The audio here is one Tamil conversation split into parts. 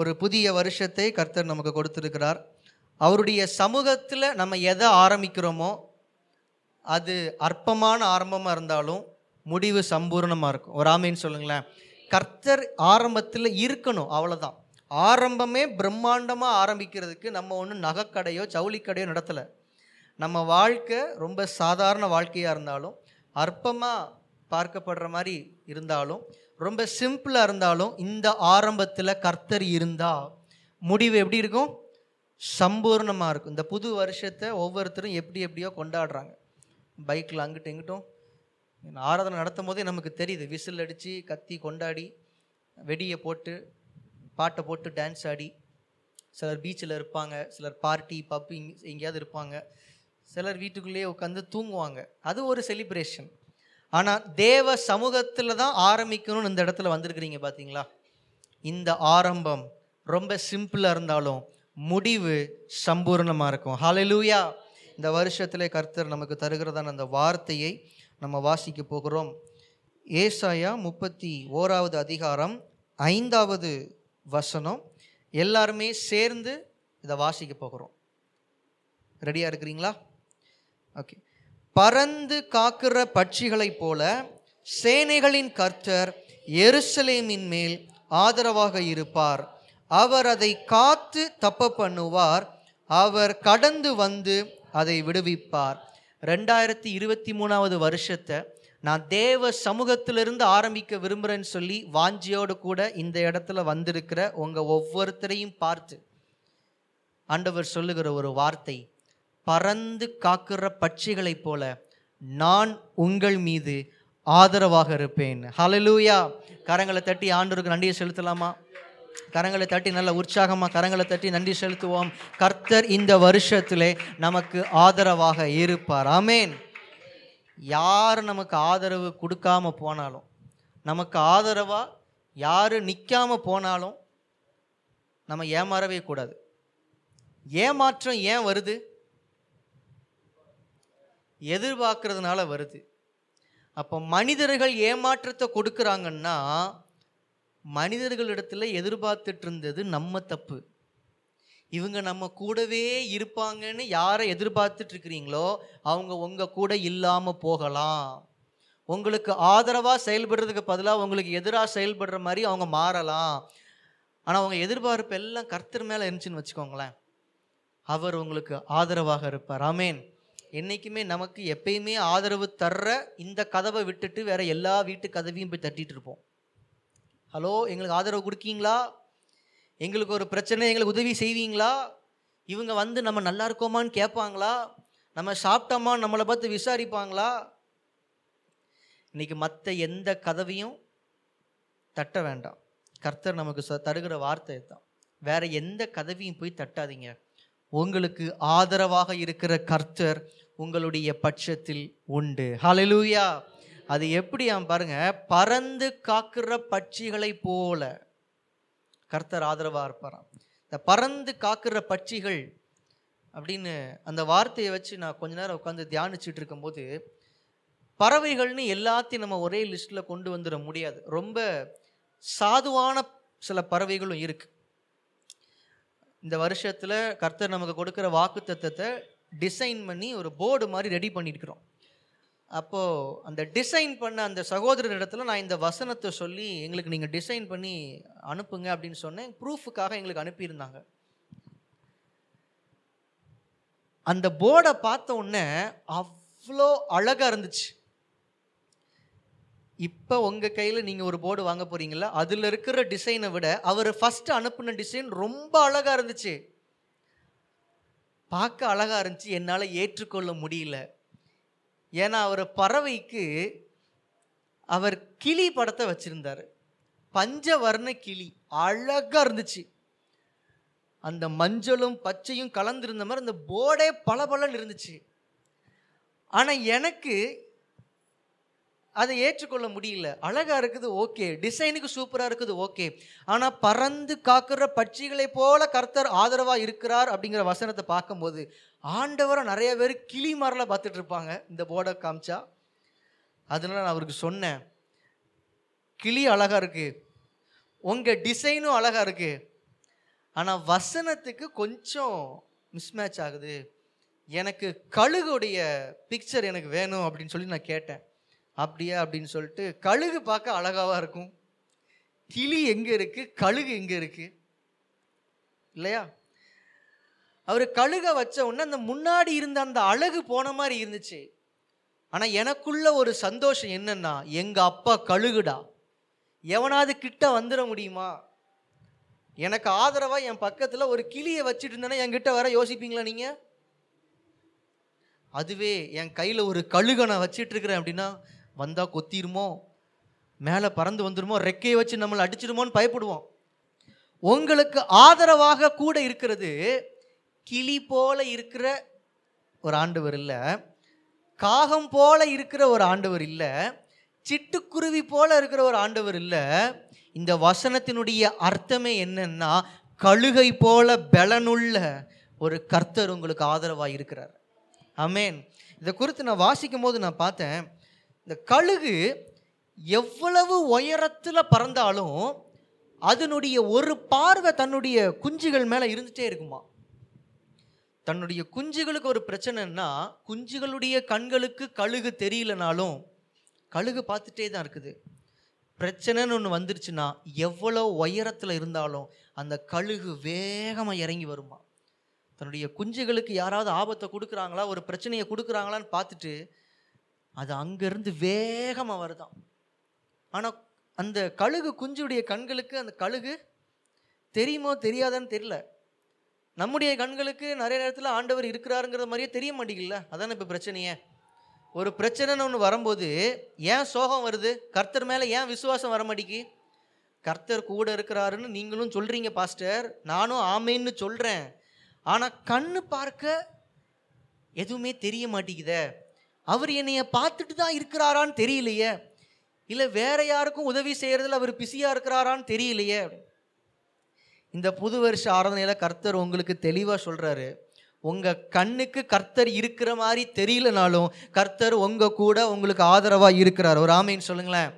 ஒரு புதிய வருஷத்தை கர்த்தர் நமக்கு கொடுத்துருக்கிறார். அவருடைய சமூகத்தில் நம்ம எதை ஆரம்பிக்கிறோமோ அது அற்பமான ஆரம்பமாக இருந்தாலும் முடிவு சம்பூர்ணமாக இருக்கும். ஒரு ஆமைன்னு சொல்லுங்களேன். கர்த்தர் ஆரம்பத்தில் இருக்கணும் அவ்வளோதான் ஆரம்பமே பிரம்மாண்டமாக ஆரம்பிக்கிறதுக்கு நம்ம ஒன்றும் நகைக்கடையோ ஜவுளிக்கடையோ நடத்தலை. நம்ம வாழ்க்கை ரொம்ப சாதாரண வாழ்க்கையாக இருந்தாலும் அற்பமாக பார்க்கப்படுற மாதிரி இருந்தாலும் ரொம்ப சிம்பிளாக இருந்தாலும் இந்த ஆரம்பத்தில் கர்த்தர் இருந்தால் முடிவு எப்படி இருக்கும்? சம்பூர்ணமாக இருக்கும். இந்த புது வருஷத்தை ஒவ்வொருத்தரும் எப்படி எப்படியோ கொண்டாடுறாங்க. பைக்கில் அங்கிட்டும் இங்கிட்டும். ஆராதனை நடத்தும் போதே நமக்கு தெரியுது. விசில் அடித்து கத்தி கொண்டாடி வெடியை போட்டு பாட்டை போட்டு டான்ஸ் ஆடி. சிலர் பீச்சில் இருப்பாங்க. சிலர் பார்ட்டி பப் இங் எங்கேயாவது இருப்பாங்க. சிலர் வீட்டுக்குள்ளேயே உட்காந்து தூங்குவாங்க. அது ஒரு செலிப்ரேஷன் ஆனால் தேவ சமூகத்தில் தான் ஆரம்பிக்கணும்னு இந்த இடத்துல வந்திருக்கிறீங்க பார்த்தீங்களா இந்த ஆரம்பம் ரொம்ப சிம்பிளாக இருந்தாலும் முடிவு சம்பூர்ணமாக இருக்கும். ஹலலூயா இந்த வருஷத்தில் கர்த்தர் நமக்கு தருகிறதான அந்த வார்த்தையை நம்ம வாசிக்க போகிறோம். ஏசாயா முப்பத்தி ஓராவது அதிகாரம் ஐந்தாவது வசனம். எல்லாருமே சேர்ந்து இதை வாசிக்க போகிறோம். ரெடியாக இருக்கிறீங்களா? ஓகே பறந்து காக்கிற பட்சிகளைப் போல சேனைகளின் கர்த்தர் எருசலேமின் மேல் ஆதரவாக இருப்பார். அவர் அதை காத்து தப்ப பண்ணுவார். அவர் கடந்து வந்து அதை விடுவிப்பார். ரெண்டாயிரத்தி இருபத்தி மூணாவது வருஷத்தை நான் தேவ சமூகத்திலிருந்து ஆரம்பிக்க விரும்புகிறேன்னு சொல்லி வாஞ்சியோடு கூட இந்த இடத்துல வந்திருக்கிற உங்கள் ஒவ்வொருத்தரையும் பார்த்து ஆண்டவர் சொல்லுகிற ஒரு வார்த்தை பறந்து காக்கிற பட்சிகளைப் போல நான் உங்கள் மீது ஆதரவாக இருப்பேன். ஹலலூயா கரங்களை தட்டி ஆண்டோருக்கு நன்றியை செலுத்தலாமா? கரங்களை தட்டி நல்ல உற்சாகமாக கரங்களை தட்டி நன்றி செலுத்துவோம். கர்த்தர் இந்த வருஷத்திலே நமக்கு ஆதரவாக இருப்பார். ஆமேன் யார் நமக்கு ஆதரவு கொடுக்காம போனாலும் நமக்கு ஆதரவாக யார் நிற்காம போனாலும் நம்ம ஏமாறவே கூடாது. ஏமாற்றம் ஏன் வருது? எதிர்பார்க்கறதுனால வருது. அப்போ மனிதர்கள் ஏமாற்றத்தை கொடுக்குறாங்கன்னா மனிதர்களிடத்தில் எதிர்பார்த்துட்டு இருந்தது நம்ம தப்பு. இவங்க நம்ம கூடவே இருப்பாங்கன்னு யாரை எதிர்பார்த்துட்டு இருக்கிறீங்களோ அவங்க உங்கள் கூட இல்லாமல் போகலாம். உங்களுக்கு ஆதரவாக செயல்படுறதுக்கு பதிலாக உங்களுக்கு எதிராக செயல்படுற மாதிரி அவங்க மாறலாம். ஆனால் அவங்க எதிர்பார்ப்பு எல்லாம் கர்த்தர் மேலே இருந்துச்சுன்னு வச்சுக்கோங்களேன். அவர் உங்களுக்கு ஆதரவாக இருப்பார். ஆமேன். என்றைக்குமே நமக்கு எப்பயுமே ஆதரவு தர்ற இந்த கதவை விட்டுட்டு வேற எல்லா வீட்டு கதவையும் போய் தட்டிட்டு இருப்போம். ஹலோ எங்களுக்கு ஆதரவு கொடுக்கீங்களா? எங்களுக்கு ஒரு பிரச்சனை எங்களுக்கு உதவி செய்வீங்களா? இவங்க வந்து நம்ம நல்லா இருக்கோமான்னு கேட்பாங்களா? நம்ம சாப்பிட்டோமா? நம்மளை பார்த்து விசாரிப்பாங்களா? இன்னைக்கு மற்ற எந்த கதவையும் தட்ட வேண்டாம். கர்த்தர் நமக்கு தருகிற வார்த்தை தான் வேற எந்த கதவையும் போய் தட்டாதீங்க. உங்களுக்கு ஆதரவாக இருக்கிற கர்த்தர் உங்களுடைய பட்சத்தில் உண்டு. ஹலலூயா அது எப்படி பாருங்க பறந்து காக்கிற பட்சிகளை போல கர்த்தர் ஆதரவாக இருப்பாராம். இந்த பறந்து காக்கிற பட்சிகள் அப்படின்னு அந்த வார்த்தையை வச்சு நான் கொஞ்ச நேரம் உட்காந்து தியானிச்சுட்டு இருக்கும்போது பறவைகள்னு எல்லாத்தையும் நம்ம ஒரே லிஸ்ட்டில் கொண்டு வந்துட முடியாது. ரொம்ப சாதுவான சில பறவைகளும் இருக்குது இந்த வருஷத்தில் கர்த்தர் நமக்கு கொடுக்குற வாக்கு டிசைன் பண்ணி ஒரு போர்டு மாதிரி ரெடி பண்ணியிருக்கிறோம். அப்போது அந்த டிசைன் பண்ண அந்த சகோதரர் இடத்துல நான் இந்த வசனத்தை சொல்லி எங்களுக்கு நீங்கள் டிசைன் பண்ணி அனுப்புங்க அப்படின்னு சொன்னேன். ப்ரூஃபுக்காக எங்களுக்கு அனுப்பியிருந்தாங்க. அந்த போர்டை பார்த்த உடனே அவ்வளோ அழகாக இருந்துச்சு. இப்போ உங்கள் கையில் நீங்கள் ஒரு போர்டு வாங்க போகிறீங்களா அதில் இருக்கிற டிசைனை விட அவர் ஃபஸ்ட்டு அனுப்பின டிசைன் ரொம்ப அழகாக இருந்துச்சு. பார்க்க அழகாக இருந்துச்சு என்னால் ஏற்றுக்கொள்ள முடியல. ஏன்னா அவர் பறவைக்கு அவர் கிளி படத்தை வச்சுருந்தார். பஞ்சவர்ண கிளி அழகாக இருந்துச்சு. அந்த மஞ்சளும் பச்சையும் கலந்திருந்த மாதிரி அந்த போர்டே பளபளன்னு இருந்துச்சு. ஆனால் எனக்கு அதை ஏற்றுக்கொள்ள முடியல. அழகாக இருக்குது ஓகே. டிசைனுக்கு சூப்பராக இருக்குது ஓகே. ஆனால் பறந்து காக்கிற பட்சிகளை போல கர்த்தர் ஆதரவாக இருக்கிறார் அப்படிங்கிற வசனத்தை பார்க்கும்போது ஆண்டவரை நிறைய பேர் கிளி மரல பார்த்துட்டு இருப்பாங்க. இந்த போர்டை காமிச்சா. அதனால் நான் அவருக்கு சொன்னேன். கிளி அழகாக இருக்குது உங்கள் டிசைனும் அழகாக இருக்குது ஆனால் வசனத்துக்கு கொஞ்சம் மிஸ்மேட்ச் ஆகுது. எனக்கு கழுகுடைய பிக்சர் எனக்கு வேணும் அப்படின்னு சொல்லி நான் கேட்டேன். அப்படியா அப்படின்னு சொல்லிட்டு கழுகு பார்க்க அழகாவாக இருக்கும். கிளி எங்கே இருக்குது கழுகு எங்கே இருக்குது இல்லையா? அவர் கழுகை வச்ச உடனே அந்த முன்னாடி இருந்த அந்த அழகு போன மாதிரி இருந்துச்சு. ஆனால் எனக்குள்ள ஒரு சந்தோஷம் என்னன்னா எங்கள் அப்பா கழுகுடா. எவனாவது கிட்ட வந்துட முடியுமா? எனக்கு ஆதரவாக என் பக்கத்தில் ஒரு கிளியை வச்சுட்டு இருந்தேன்னா என்கிட்ட வர யோசிப்பீங்களா நீங்கள் அதுவே என் கையில் ஒரு கழுகை நான் வச்சிட்டு அப்படின்னா வந்தால் கொத்திருமோ? மேலே பறந்து வந்துடுமோ ரெக்கையை வச்சு நம்மளை அடிச்சிடுமோன்னு பயப்படுவோம். உங்களுக்கு ஆதரவாக கூட இருக்கிறது கிளி போல இருக்கிற ஒரு ஆண்டவர் இல்லை காகம் போல இருக்கிற ஒரு ஆண்டவர் இல்லை சிட்டுக்குருவி போல இருக்கிற ஒரு ஆண்டவர் இல்லை. இந்த வசனத்தினுடைய அர்த்தமே என்னன்னா கழுகை போல பலனுள்ள ஒரு கர்த்தர் உங்களுக்கு ஆதரவாக இருக்கிறார் அமேன் இதை குறித்து நான் வாசிக்கும் போது நான் பார்த்தேன் இந்த கழுகு எவ்வளவு உயரத்தில் பறந்தாலும் அதனுடைய ஒரு பார்வை தன்னுடைய குஞ்சுகள் மேலே இருந்துகிட்டே இருக்குமா? தன்னுடைய குஞ்சுகளுக்கு ஒரு பிரச்சனைன்னா குஞ்சுகளுடைய கண்களுக்கு கழுகு தெரியலனாலும் கழுகு பார்த்துட்டே தான் இருக்குது. பிரச்சனைன்னு ஒன்று வந்துருச்சுன்னா எவ்வளோ உயரத்தில் இருந்தாலும் அந்த கழுகு வேகமாக இறங்கி வருமா? தன்னுடைய குஞ்சுகளுக்கு யாராவது ஆபத்தை கொடுக்குறாங்களா? ஒரு பிரச்சனையை கொடுக்குறாங்களான்னு பார்த்துட்டு அது அங்கேருந்து வேகமாக வருதாம் ஆனால் அந்த கழுகு குஞ்சுடைய கண்களுக்கு அந்த கழுகு தெரியுமோ தெரியாதான்னு தெரியல. நம்முடைய கண்களுக்கு நிறைய நேரத்தில் ஆண்டவர் இருக்கிறாருங்கிற மாதிரியே தெரிய மாட்டேங்கல அதானே இப்போ பிரச்சனையே. ஒரு பிரச்சனைன்னு ஒன்று வரும்போது ஏன் சோகம் வருது? கர்த்தர் மேலே ஏன் விசுவாசம் வர மாட்டேங்கி கர்த்தர் கூட இருக்கிறாருன்னு நீங்களும் சொல்கிறீங்க பாஸ்டர். நானும் ஆமேன்னு சொல்கிறேன் ஆனால் கண்ணு பார்க்க எதுவுமே தெரிய மாட்டேங்குதே. அவர் என்னைய பார்த்துட்டு தான் இருக்கிறாரான்னு தெரியலையே. இல்லை வேற யாருக்கும் உதவி செய்கிறதுல அவர் பிஸியாக இருக்கிறாரான்னு தெரியலையே. இந்த புது வருஷ ஆராதனையில் கர்த்தர் உங்களுக்கு தெளிவாக சொல்கிறாரு உங்கள் கண்ணுக்கு கர்த்தர் இருக்கிற மாதிரி தெரியலனாலும் கர்த்தர் உங்கள் கூட உங்களுக்கு ஆதரவாக இருக்கிறார். ஒரு ஆமைன்னு சொல்லுங்களேன்.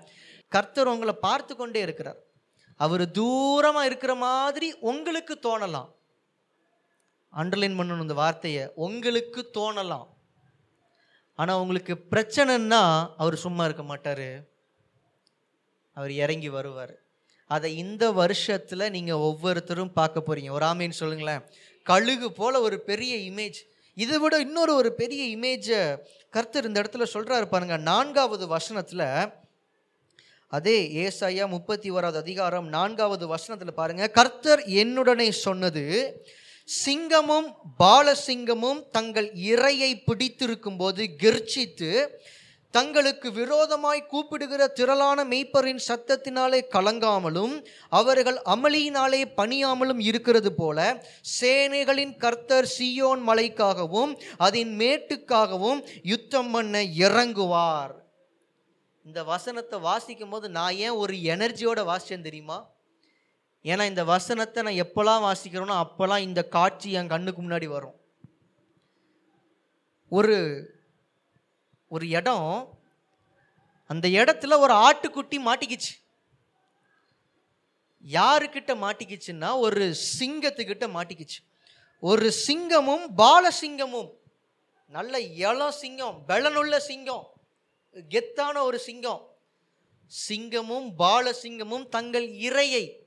கர்த்தர் உங்களை பார்த்து கொண்டே இருக்கிறார். அவர் தூரமாக இருக்கிற மாதிரி உங்களுக்கு தோணலாம். அண்டர்லைன் பண்ணணும் இந்த வார்த்தையை. உங்களுக்கு தோணலாம். ஆனால் உங்களுக்கு பிரச்சனைன்னா அவர் சும்மா இருக்க மாட்டார். அவர் இறங்கி வருவார். அதை இந்த வருஷத்தில் நீங்கள் ஒவ்வொருத்தரும் பார்க்க போகிறீங்க ஒரு ஆமைன்னு சொல்லுங்களேன். கழுகு போல ஒரு பெரிய இமேஜ் இதை விட இன்னொரு ஒரு பெரிய இமேஜை கர்த்தர் இந்த இடத்துல சொல்கிறாரு பாருங்க. நான்காவது வசனத்தில் அதே ஏசாயா முப்பத்தி ஓராவது அதிகாரம் நான்காவது வசனத்தில் பாருங்க. கர்த்தர் என்னுடனே சொன்னது சிங்கமும் பாலசிங்கமும் தங்கள் இரையை பிடித்திருக்கும் போது கெர்ச்சித்து தங்களுக்கு விரோதமாய் கூப்பிடுகிற திரளான மெய்ப்பரின் சத்தத்தினாலே கலங்காமலும் அவர்கள் அமளியினாலே பணியாமலும் இருக்கிறது போல சேனைகளின் கர்த்தர் சியோன் மலைக்காகவும் அதன் மேட்டுக்காகவும் யுத்தம் பண்ண இறங்குவார். இந்த வசனத்தை வாசிக்கும் போது நான் ஏன் ஒரு எனர்ஜியோட வாசிச்சேன் தெரியுமா? ஏன்னா இந்த வசனத்தை நான் எப்போல்லாம் வாசிக்கிறேனோ அப்போல்லாம் இந்த காட்சி என் கண்ணுக்கு முன்னாடி வரும். ஒரு ஒரு இடம் அந்த இடத்துல ஒரு ஆட்டுக்குட்டி மாட்டிக்கிச்சு. யாருக்கிட்ட மாட்டிக்கிச்சுன்னா ஒரு சிங்கத்துக்கிட்ட மாட்டிக்கிச்சு. ஒரு சிங்கமும் பாலசிங்கமும் நல்ல இளம் சிங்கம் பலனுள்ள சிங்கம் கெத்தான ஒரு சிங்கம். சிங்கமும் பாலசிங்கமும் தங்கள் இறையை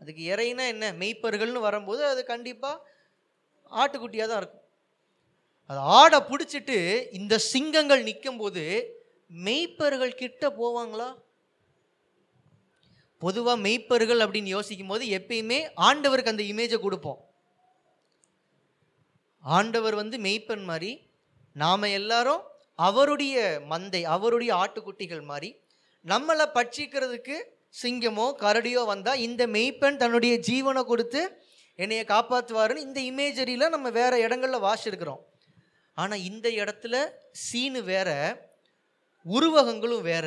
அதுக்கு இறைனா என்ன? மெய்ப்பர்கள்னு வரும்போது அது கண்டிப்பாக ஆட்டுக்குட்டியாக தான் இருக்கும். அது ஆடை பிடிச்சிட்டு இந்த சிங்கங்கள் நிற்கும்போது மெய்ப்பர்கள் கிட்ட போவாங்களா? பொதுவாக மெய்ப்பர்கள் அப்படின்னு யோசிக்கும் போது எப்பயுமே ஆண்டவருக்கு அந்த இமேஜை கொடுப்போம். ஆண்டவர் வந்து மெய்ப்பன் மாதிரி நாம் எல்லாரும் அவருடைய மந்தை அவருடைய ஆட்டுக்குட்டிகள் மாதிரி நம்மளை பட்சிக்கிறதுக்கு சிங்கமோ கரடியோ வந்தால் இந்த மெய்ப்பெண் தன்னுடைய ஜீவனை கொடுத்து என்னைய காப்பாற்றுவாருன்னு இந்த இமேஜரியில் நம்ம வேற இடங்கள்ல வாசிருக்கிறோம் ஆனால் இந்த இடத்துல சீனு வேற உருவகங்களும் வேற.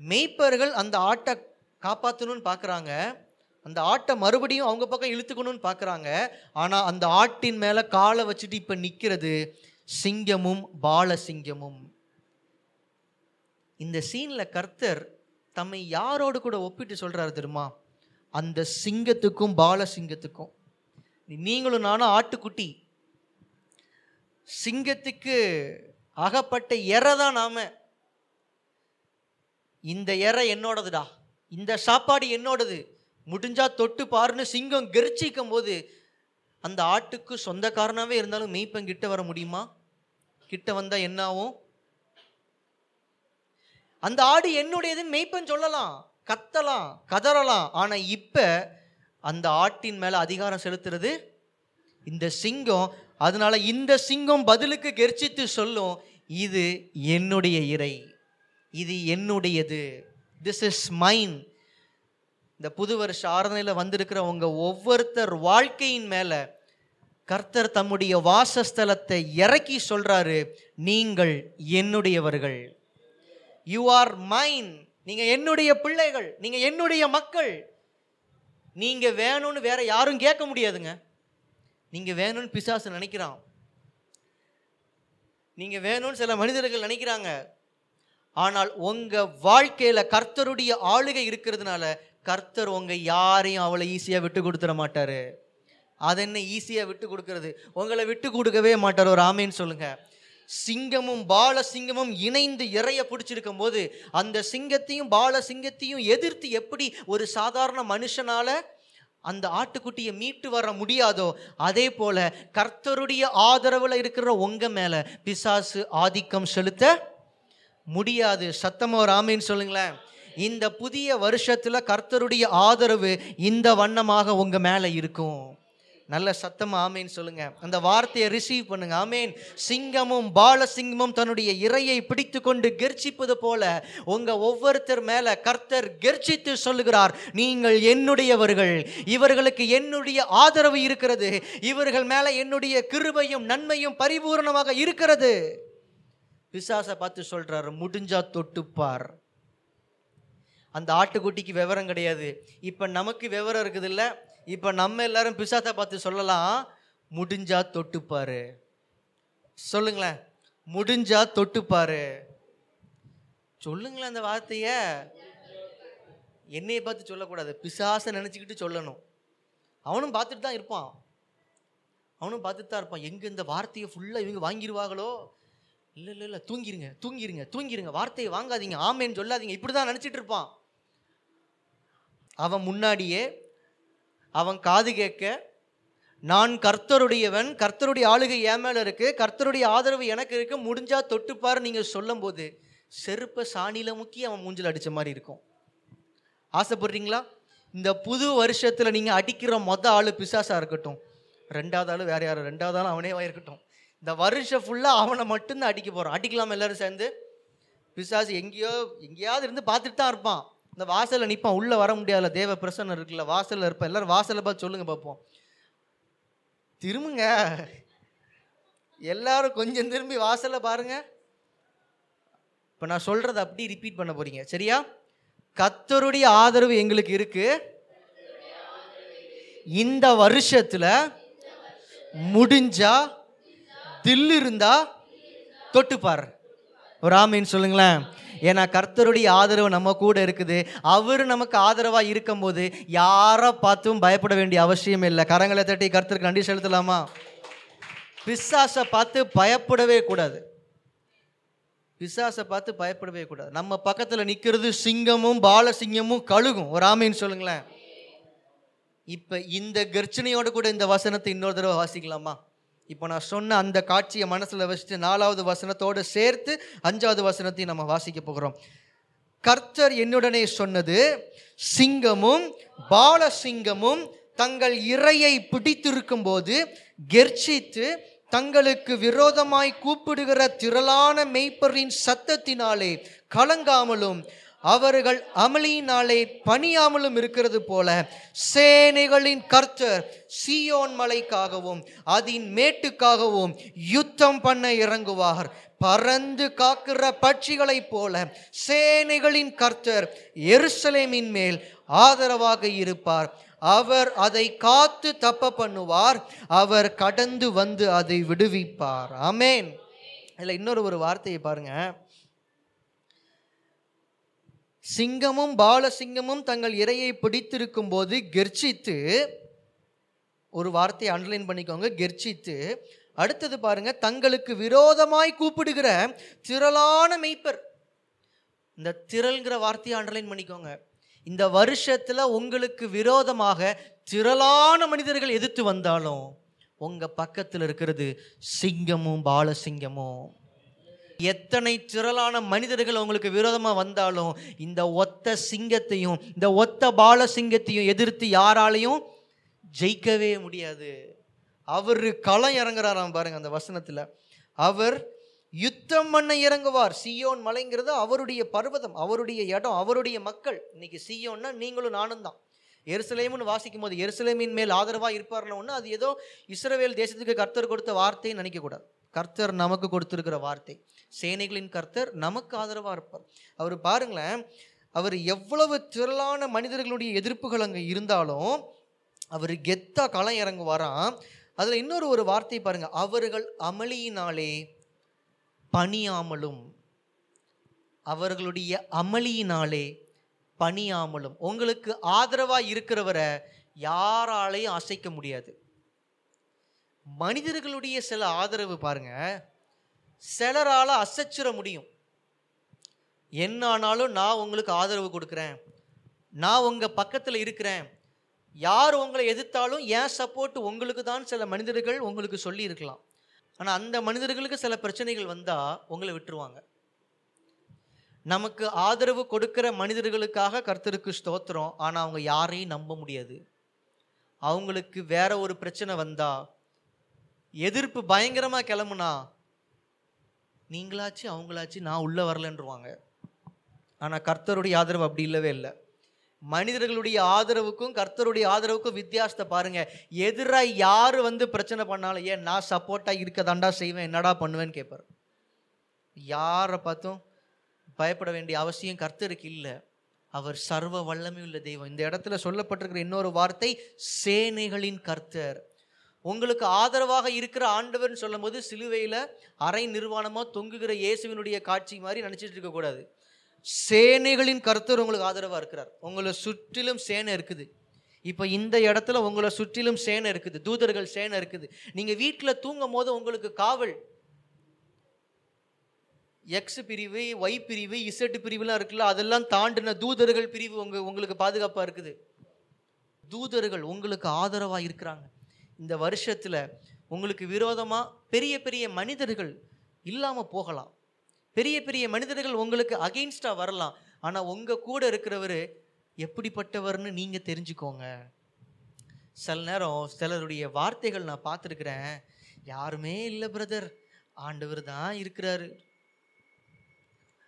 மெய்ப்பர்கள் அந்த ஆட்டை காப்பாற்றணும்னு பார்க்குறாங்க அந்த ஆட்டை மறுபடியும் அவங்க பக்கம் இழுத்துக்கணும்னு பார்க்குறாங்க ஆனால் அந்த ஆட்டின் மேலே காலை வச்சுட்டு இப்போ நிற்கிறது சிங்கமும் பாலசிங்கமும். இந்த சீனில் கர்த்தர் தம்மை யாரோடு கூட ஒப்பிட்டு சொல்கிறாரு தெரியுமா? அந்த சிங்கத்துக்கும் பால சிங்கத்துக்கும். நீங்களும் நானும் ஆட்டுக்குட்டி. சிங்கத்துக்கு அகப்பட்ட எரை தான் நாம. இந்த எரை என்னோடதுடா. இந்த சாப்பாடு என்னோடது. முடிஞ்சா தொட்டு பாருன்னு சிங்கம் கெரிச்சிக்கும் போது அந்த ஆட்டுக்கு சொந்தக்காரனாகவே இருந்தாலும் மெய்ப்பன் கிட்ட வர முடியுமா? கிட்ட வந்தால் என்னாகும் அந்த ஆடு என்னுடையதுன்னு மெய்ப்பன் சொல்லலாம். கத்தலாம் கதறலாம். ஆனால் இப்போ அந்த ஆட்டின் மேலே அதிகாரம் செலுத்துறது இந்த சிங்கம். அதனால இந்த சிங்கம் பதிலுக்கு கெர்ச்சித்து சொல்லும் இது என்னுடைய இறை. இது என்னுடையது. திஸ் இஸ் மைன் இந்த புது வருஷ ஆராதனையில் வந்திருக்கிறவங்க ஒவ்வொருத்தர் வாழ்க்கையின் மேலே கர்த்தர் தம்முடைய வாசஸ்தலத்தை இறக்கி சொல்கிறாரு நீங்கள் என்னுடையவர்கள். யூ ஆர் மைன் நீங்க என்னுடைய பிள்ளைகள் நீங்க என்னுடைய மக்கள். நீங்க வேணும்னு வேற யாரும் கேட்க முடியாதுங்க. நீங்க வேணும்னு பிசாசு நினைக்கிறான். நீங்க வேணும்னு சில மனிதர்கள் நினைக்கிறாங்க. ஆனால் உங்க வாழ்க்கையில கர்த்தருடைய ஆளுகை இருக்கிறதுனால கர்த்தர் உங்க யாரையும் அவளை ஈஸியாக விட்டு கொடுத்துட மாட்டாரு. அதை என்ன ஈஸியாக விட்டு கொடுக்கறது? உங்களை விட்டு கொடுக்கவே மாட்டார். ஒரு ஆமைன்னு சொல்லுங்கள் சிங்கமும் பால சிங்கமும் இணைந்து இறைய பிடிச்சிருக்கும் போது அந்த சிங்கத்தையும் பால சிங்கத்தையும் எதிர்த்து எப்படி ஒரு சாதாரண மனுஷனால அந்த ஆட்டுக்குட்டியை மீட்டு வர முடியாதோ அதே போல கர்த்தருடைய ஆதரவுல இருக்கிற உங்க மேல பிசாசு ஆதிக்கம் செலுத்த முடியாது. சத்தமோ ராமின்னு சொல்லுங்களேன். இந்த புதிய வருஷத்துல கர்த்தருடைய ஆதரவு இந்த வண்ணமாக உங்க மேல இருக்கும். நல்ல சத்தம் ஆமேன்னு சொல்லுங்க. அந்த வார்த்தையை ரிசீவ் பண்ணுங்க. ஆமேன். சிங்கமும் பாலசிங்கமும் தன்னுடைய இறையை பிடித்து கொண்டு கெர்ச்சிப்பது போல உங்க ஒவ்வொருத்தர் மேல கர்த்தர் கெர்ச்சித்து சொல்லுகிறார். நீங்கள் என்னுடையவர்கள். இவர்களுக்கு என்னுடைய ஆதரவு இருக்கிறது. இவர்கள் மேல என்னுடைய கிருபையும் நன்மையும் பரிபூரணமாக இருக்கிறது. விசாசை பார்த்து சொல்றாரு முடிஞ்சா தொட்டுப்பார். அந்த ஆட்டுக்குட்டிக்கு விவரம் கிடையாது. இப்போ நமக்கு விவரம் இருக்குது இல்லை இப்போ நம்ம எல்லாரும் பிசாத்தை பார்த்து சொல்லலாம் முடிஞ்சா தொட்டுப்பாரு. சொல்லுங்களேன் முடிஞ்சா தொட்டுப்பாரு. சொல்லுங்களேன் அந்த வார்த்தையை. என்னையை பார்த்து சொல்லக்கூடாது பிசாசை நினச்சிக்கிட்டு சொல்லணும். அவனும் பார்த்துட்டு தான் இருப்பான். அவனும் பார்த்துட்டு தான் இருப்பான். எங்கே இந்த வார்த்தையை ஃபுல்லாக இவங்க வாங்கிடுவாங்களோ இல்லை இல்லை இல்லை தூங்கிருங்க தூங்கிருங்க தூங்கிருங்க. வார்த்தையை வாங்காதீங்க. ஆமேன்னு சொல்லாதீங்க. இப்படி தான் நினச்சிட்டு இருப்பான். அவன் முன்னாடியே அவன் காது கேட்க நான் கர்த்தருடையவன் கர்த்தருடைய ஆளுகை என் மேலே இருக்குது கர்த்தருடைய ஆதரவு எனக்கு இருக்குது முடிஞ்சால் தொட்டுப்பார் நீங்கள் சொல்லும் போது செருப்பை சாணியில் முக்கி அவன் மூஞ்சில் அடித்த மாதிரி இருக்கும். ஆசைப்படுறீங்களா? இந்த புது வருஷத்தில் நீங்கள் அடிக்கிற மொத ஆளு பிசாசாக இருக்கட்டும். ரெண்டாவது ஆள் வேறு யாரும் ரெண்டாவது ஆள் அவனேவா இருக்கட்டும். இந்த வருஷம் ஃபுல்லாக அவனை மட்டும்தான் அடிக்க போகிறான் அடிக்கலாம் எல்லோரும் சேர்ந்து? பிசாசு எங்கேயோ எங்கேயாவது இருந்து பார்த்துட்டு தான் இருப்பான். இந்த வாசலில் நிற்பான் உள்ளே வர முடியாதுல தேவ பிரசன்னம் இருக்குல்ல வாசலில் இருப்பேன். எல்லோரும் வாசலை பார்த்து சொல்லுங்கள் பார்ப்போம். திரும்புங்க. எல்லாரும் கொஞ்சம் திரும்பி வாசலை பாருங்கள் இப்போ நான் சொல்கிறத அப்படி ரிப்பீட் பண்ண போகிறீங்க சரியா? கத்தருடைய ஆதரவு எங்களுக்கு இருக்குது இந்த வருஷத்தில் முடிஞ்சா தில் இருந்தா தொட்டுப்பாரு. ஒரு ஆமீன் சொல்லுங்களேன். ஏன்னா கர்த்தருடைய ஆதரவு நம்ம கூட இருக்குது. அவர் நமக்கு ஆதரவாக இருக்கும்போது யாரை பார்த்தும் பயப்பட வேண்டிய அவசியம் இல்லை. கரங்களை தட்டி கர்த்தருக்கு நன்றி செலுத்தலாமா? பிசாசை பார்த்து பயப்படவே கூடாது. பிசாசை பார்த்து பயப்படவே கூடாது. நம்ம பக்கத்தில் நிற்கிறது சிங்கமும் பாலசிங்கமும் கழுகும். ஒரு ஆமைன்னு சொல்லுங்களேன். இப்போ இந்த கர்ச்சனையோடு கூட இந்த வசனத்தை இன்னொரு தடவை வாசிக்கலாமா? இப்போ நான் சொன்ன அந்த காட்சியை மனசில் வச்சுட்டு நாலாவது வசனத்தோடு சேர்த்து அஞ்சாவது வசனத்தையும் நம்ம வாசிக்க போகிறோம். கர்த்தர் என்னுடனே சொன்னது சிங்கமும் பாலசிங்கமும் தங்கள் இரையை பிடித்திருக்கும் போது கெர்ச்சித்து தங்களுக்கு விரோதமாய் கூப்பிடுகிற திரளான மெய்ப்பரின் சத்தத்தினாலே கலங்காமலும் அவர்கள் அமளியினாலே பணியாமலும் இருக்கிறது போல சேனைகளின் கர்த்தர் சீயோன் மலைக்காகவும் அதன் மேட்டுக்காகவும் யுத்தம் பண்ண இறங்குவார். பறந்து காக்கிற பட்சிகளைப் போல சேனைகளின் கர்த்தர் எருசலேமின் மேல் ஆதரவாக இருப்பார். அவர் அதை காத்து தப்ப பண்ணுவார். அவர் கடந்து வந்து அதை விடுவிப்பார். ஆமேன். இதில் இன்னொரு ஒரு வார்த்தையை பாருங்கள் சிங்கமும் பாலசிங்கமும் தங்கள் இரையை பிடித்திருக்கும் போது கெர்ச்சித்து ஒரு வார்த்தையை அண்டர்லைன் பண்ணிக்கோங்க கெர்ச்சித்து அடுத்தது பாருங்க தங்களுக்கு விரோதமாய் கூப்பிடுகிற திரளான மெய்ப்பர். இந்த திரள்ங்கிற வார்த்தையை அண்டர்லைன் பண்ணிக்கோங்க. இந்த வருஷத்துல உங்களுக்கு விரோதமாக திரளான மனிதர்கள் எதிர்த்து வந்தாலும் உங்க பக்கத்தில் இருக்கிறது சிங்கமும் பாலசிங்கமும். எத்தனை திரளான மனிதர்கள் உங்களுக்கு விரோதமாக வந்தாலும் இந்த ஒத்த சிங்கத்தையும் இந்த ஒத்த பால சிங்கத்தையும் எதிர்த்து யாராலையும் ஜெயிக்கவே முடியாது. அவர் களம் இறங்குறாராம் பாருங்க அந்த வசனத்தில். அவர் யுத்தம் பண்ண இறங்குவார். சியோன் மலைங்கிறது அவருடைய பர்வதம் அவருடைய இடம் அவருடைய மக்கள். இன்னைக்கு சியோன்னா நீங்களும் நானும் தான் எருசலேம்னு வாசிக்கும் போது எருசலேமின் மேல் ஆதரவாக இருப்பார்னு ஒன்று அது ஏதோ இஸ்ரவேல் தேசத்துக்கு கர்த்தர் கொடுத்த வார்த்தைன்னு நினைக்கக்கூடாது கர்த்தர் நமக்கு கொடுத்துருக்கிற வார்த்தை. சேனைகளின் கர்த்தர் நமக்கு ஆதரவாக இருப்பார். அவர் பாருங்களேன் அவர் எவ்வளவு திரளான மனிதர்களுடைய எதிர்ப்புகள் அங்கே இருந்தாலும் அவர் கெத்தா களம் இறங்குவாராம். அதில் இன்னொரு ஒரு வார்த்தை பாருங்கள் அவர்கள் அமளியினாலே பணியாமலும் அவர்களுடைய அமளியினாலே பணியாமலும் உங்களுக்கு ஆதரவாக இருக்கிறவரை யாராலையும் அசைக்க முடியாது. மனிதர்களுடைய சில ஆதரவு பாருங்க. சிலரால் அசைச்சிட முடியும். என்ன ஆனாலும் நான் உங்களுக்கு ஆதரவு கொடுக்குறேன். நான் உங்கள் பக்கத்தில் இருக்கிறேன். யார் உங்களை எதிர்த்தாலும் ஏன் சப்போர்ட் உங்களுக்கு தான் சில மனிதர்கள் உங்களுக்கு சொல்லியிருக்கலாம். ஆனால் அந்த மனிதர்களுக்கு சில பிரச்சனைகள் வந்தால் உங்களை விட்டுருவாங்க. நமக்கு ஆதரவு கொடுக்கிற மனிதர்களுக்காக கர்த்தருக்கு ஸ்தோத்திரம் ஆனால் அவங்க யாரையும் நம்ப முடியாது. அவங்களுக்கு வேற ஒரு பிரச்சனை வந்தா எதிர்ப்பு பயங்கரமாக கிளம்புனா நீங்களாச்சு அவங்களாச்சு நான் உள்ளே வரலன்றுவாங்க. ஆனால் கர்த்தருடைய ஆதரவு அப்படி இல்லவே இல்லை. மனிதர்களுடைய ஆதரவுக்கும் கர்த்தருடைய ஆதரவுக்கும் வித்தியாசத்தை பாருங்க. எதிராக யார் வந்து பிரச்சனை பண்ணாலும் ஏன் நான் சப்போர்ட்டாக இருக்கதாண்டா செய்வேன் என்னடா பண்ணுவேன்னு கேட்பார் யாரை பார்த்தும் பயப்பட வேண்டிய அவசியம் கர்த்தருக்கு இல்லை. அவர் சர்வ வல்லமை உள்ள தெய்வம். இந்த இடத்துல சொல்லப்பட்டிருக்கிற இன்னொரு வார்த்தை சேனைகளின் கர்த்தர். உங்களுக்கு ஆதரவாக இருக்கிற ஆண்டவர்னு சொல்லும்போது சிலுவையில் அரை நிர்வாணமாக தொங்குகிற இயேசுவினுடைய காட்சி மாதிரி நினச்சிட்டு இருக்கக்கூடாது சேனைகளின் கருத்தர் உங்களுக்கு ஆதரவாக இருக்கிறார். உங்களை சுற்றிலும் சேனை இருக்குது. இப்போ இந்த இடத்துல உங்களை சுற்றிலும் சேனை இருக்குது. தூதர்கள் சேனை இருக்குது. நீங்கள் வீட்டில் தூங்கும் போது உங்களுக்கு காவல் எக்ஸ் பிரிவு ஒய் பிரிவு இசட் பிரிவுலாம் இருக்குல்ல அதெல்லாம் தாண்டின தூதர்கள் பிரிவு உங்க உங்களுக்கு பாதுகாப்பாக இருக்குது. தூதர்கள் உங்களுக்கு ஆதரவாக இருக்கிறாங்க. இந்த வருஷத்தில் உங்களுக்கு விரோதமாக பெரிய பெரிய மனிதர்கள் இல்லாமல் போகலாம். பெரிய பெரிய மனிதர்கள் உங்களுக்கு அகெயின்ஸ்டாக வரலாம். ஆனால் உங்கள் கூட இருக்கிறவர் எப்படிப்பட்டவர்னு நீங்கள் தெரிஞ்சுக்கோங்க. சில நேரம் சிலருடைய வார்த்தைகள் நான் பார்த்துருக்குறேன். யாருமே இல்லை பிரதர் ஆண்டவர் தான் இருக்கிறாரு.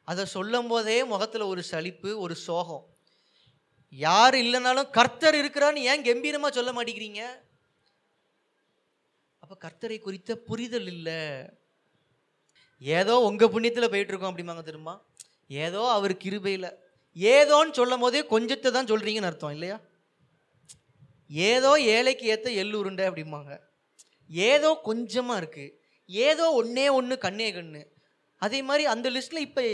அதை சொல்லும் போதே முகத்தில் ஒரு சலிப்பு ஒரு சோகம். யார் இல்லைனாலும் கர்த்தர் இருக்கிறான்னு ஏன் கம்பீரமாக சொல்ல மாட்டேங்கிறீங்க? அப்போ கர்த்தரை குறித்த புரிதல் இல்லை. ஏதோ உங்கள் புண்ணியத்தில் போயிட்டுருக்கோம் அப்படிமாங்க அப்படிம்பாங்க திரும்ப ஏதோ அவர் கிருபையில். ஏதோன்னு சொல்லும் போதே கொஞ்சத்தை தான் சொல்கிறீங்கன்னு அர்த்தம் இல்லையா? ஏதோ ஏழைக்கு ஏற்ற எள்ளு உருண்டை அப்படிம்பாங்க. ஏதோ கொஞ்சமாக இருக்குது ஏதோ ஒன்றே ஒன்று கண்ணே கண்ணு. அதே மாதிரி அந்த லிஸ்ட்டில் இப்போ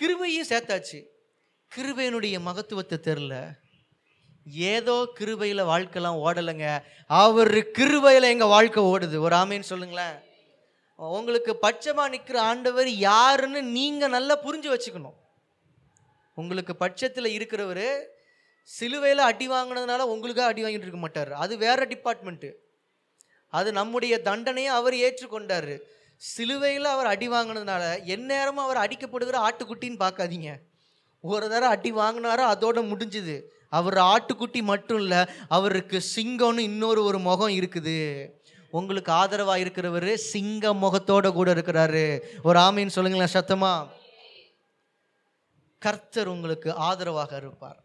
கிருபையும் சேர்த்தாச்சு. கிருபையினுடைய மகத்துவத்தை தெரில ஏதோ கிருபையில் வாழ்க்கைலாம் ஓடலைங்க. அவர் கிருபையில் எங்கள் வாழ்க்கை ஓடுது. ஒரு ஆமைன்னு சொல்லுங்களேன். உங்களுக்கு பட்சமாக நிற்கிற ஆண்டவர் யாருன்னு நீங்கள் நல்லா புரிஞ்சு வச்சுக்கணும். உங்களுக்கு பட்சத்தில் இருக்கிறவர் சிலுவையில் அடி வாங்கினதுனால உங்களுக்காக அடி வாங்கிட்டு இருக்க மாட்டார். அது வேற டிபார்ட்மெண்ட்டு அது நம்முடைய தண்டனையை அவர் ஏற்றுக்கொண்டார். சிலுவையில் அவர் அடி வாங்கினதுனால எந்நேரமும் அவர் அடிக்கப்படுகிற ஆட்டுக்குட்டின்னு பார்க்காதீங்க. ஒரு தடவை அடி வாங்கினாரோ அதோட முடிஞ்சுது. அவர் ஆட்டுக்குட்டி மட்டும் இல்லை அவருக்கு சிங்கம்னு இன்னொரு ஒரு முகம் இருக்குது. உங்களுக்கு ஆதரவாக இருக்கிறவர் சிங்க முகத்தோட கூட இருக்கிறாரு. ஒரு ஆமின்னு சொல்லுங்களேன் சத்தமா? கர்த்தர் உங்களுக்கு ஆதரவாக இருப்பார்.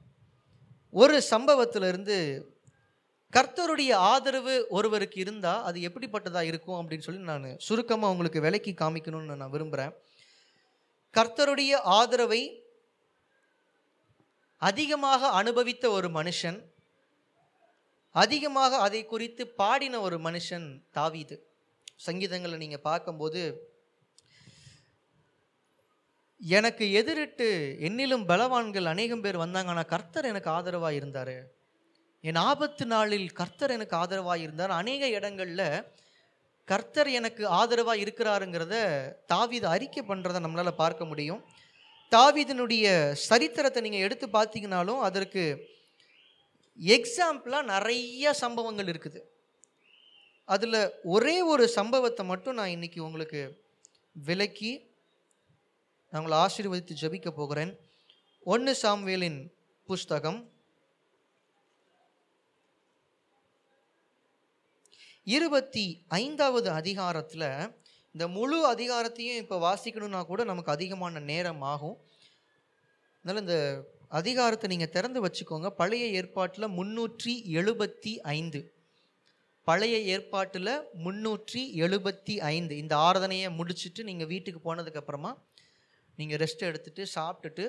ஒரு சம்பவத்திலிருந்து கர்த்தருடைய ஆதரவு ஒருவருக்கு இருந்தால் அது எப்படிப்பட்டதாக இருக்கும் அப்படின்னு சொல்லி நான் சுருக்கமாக உங்களுக்கு விலைக்கு காமிக்கணும்னு நான் விரும்புகிறேன் கர்த்தருடைய ஆதரவை அதிகமாக அனுபவித்த ஒரு மனுஷன் அதிகமாக அதை குறித்து பாடின ஒரு மனுஷன் தாவீது. சங்கீதங்களை நீங்கள் பார்க்கும்போது எனக்கு எதிரிட்டு என்னிலும் பலவான்கள் அநேகம் பேர் வந்தாங்க ஆனால் கர்த்தர் எனக்கு ஆதரவாக இருந்தார். என் ஆபத்து நாளில் கர்த்தர் எனக்கு ஆதரவாக இருந்தார். அநேக இடங்களில் கர்த்தர் எனக்கு ஆதரவாக இருக்கிறாருங்கிறத தாவித அறிக்கை பண்ணுறதை நம்மளால் பார்க்க முடியும். தாவிதனுடைய சரித்திரத்தை நீங்கள் எடுத்து பார்த்தீங்கனாலும் அதற்கு எக்ஸாம்பிளாக நிறைய சம்பவங்கள் இருக்குது. அதில் ஒரே ஒரு சம்பவத்தை மட்டும் நான் இன்றைக்கி உங்களுக்கு விலக்கி நான் உங்களை ஆசீர்வதித்து ஜபிக்க போகிறேன். ஒன்று சாம்வேலின் புஸ்தகம். இருபத்தி ஐந்தாவது அதிகாரத்தில் இந்த முழு அதிகாரத்தையும் இப்போ வாசிக்கணும்னா கூட நமக்கு அதிகமான நேரம் ஆகும். அதனால் இந்த அதிகாரத்தை நீங்கள் திறந்து வச்சுக்கோங்க. பழைய ஏற்பாட்டில் முன்னூற்றி எழுபத்தி ஐந்து. பழைய ஏற்பாட்டில் முன்னூற்றி எழுபத்தி ஐந்து. இந்த ஆராதனையை முடிச்சுட்டு நீங்கள் வீட்டுக்கு போனதுக்கப்புறமா நீங்கள் ரெஸ்ட் எடுத்துட்டு சாப்பிட்டுட்டு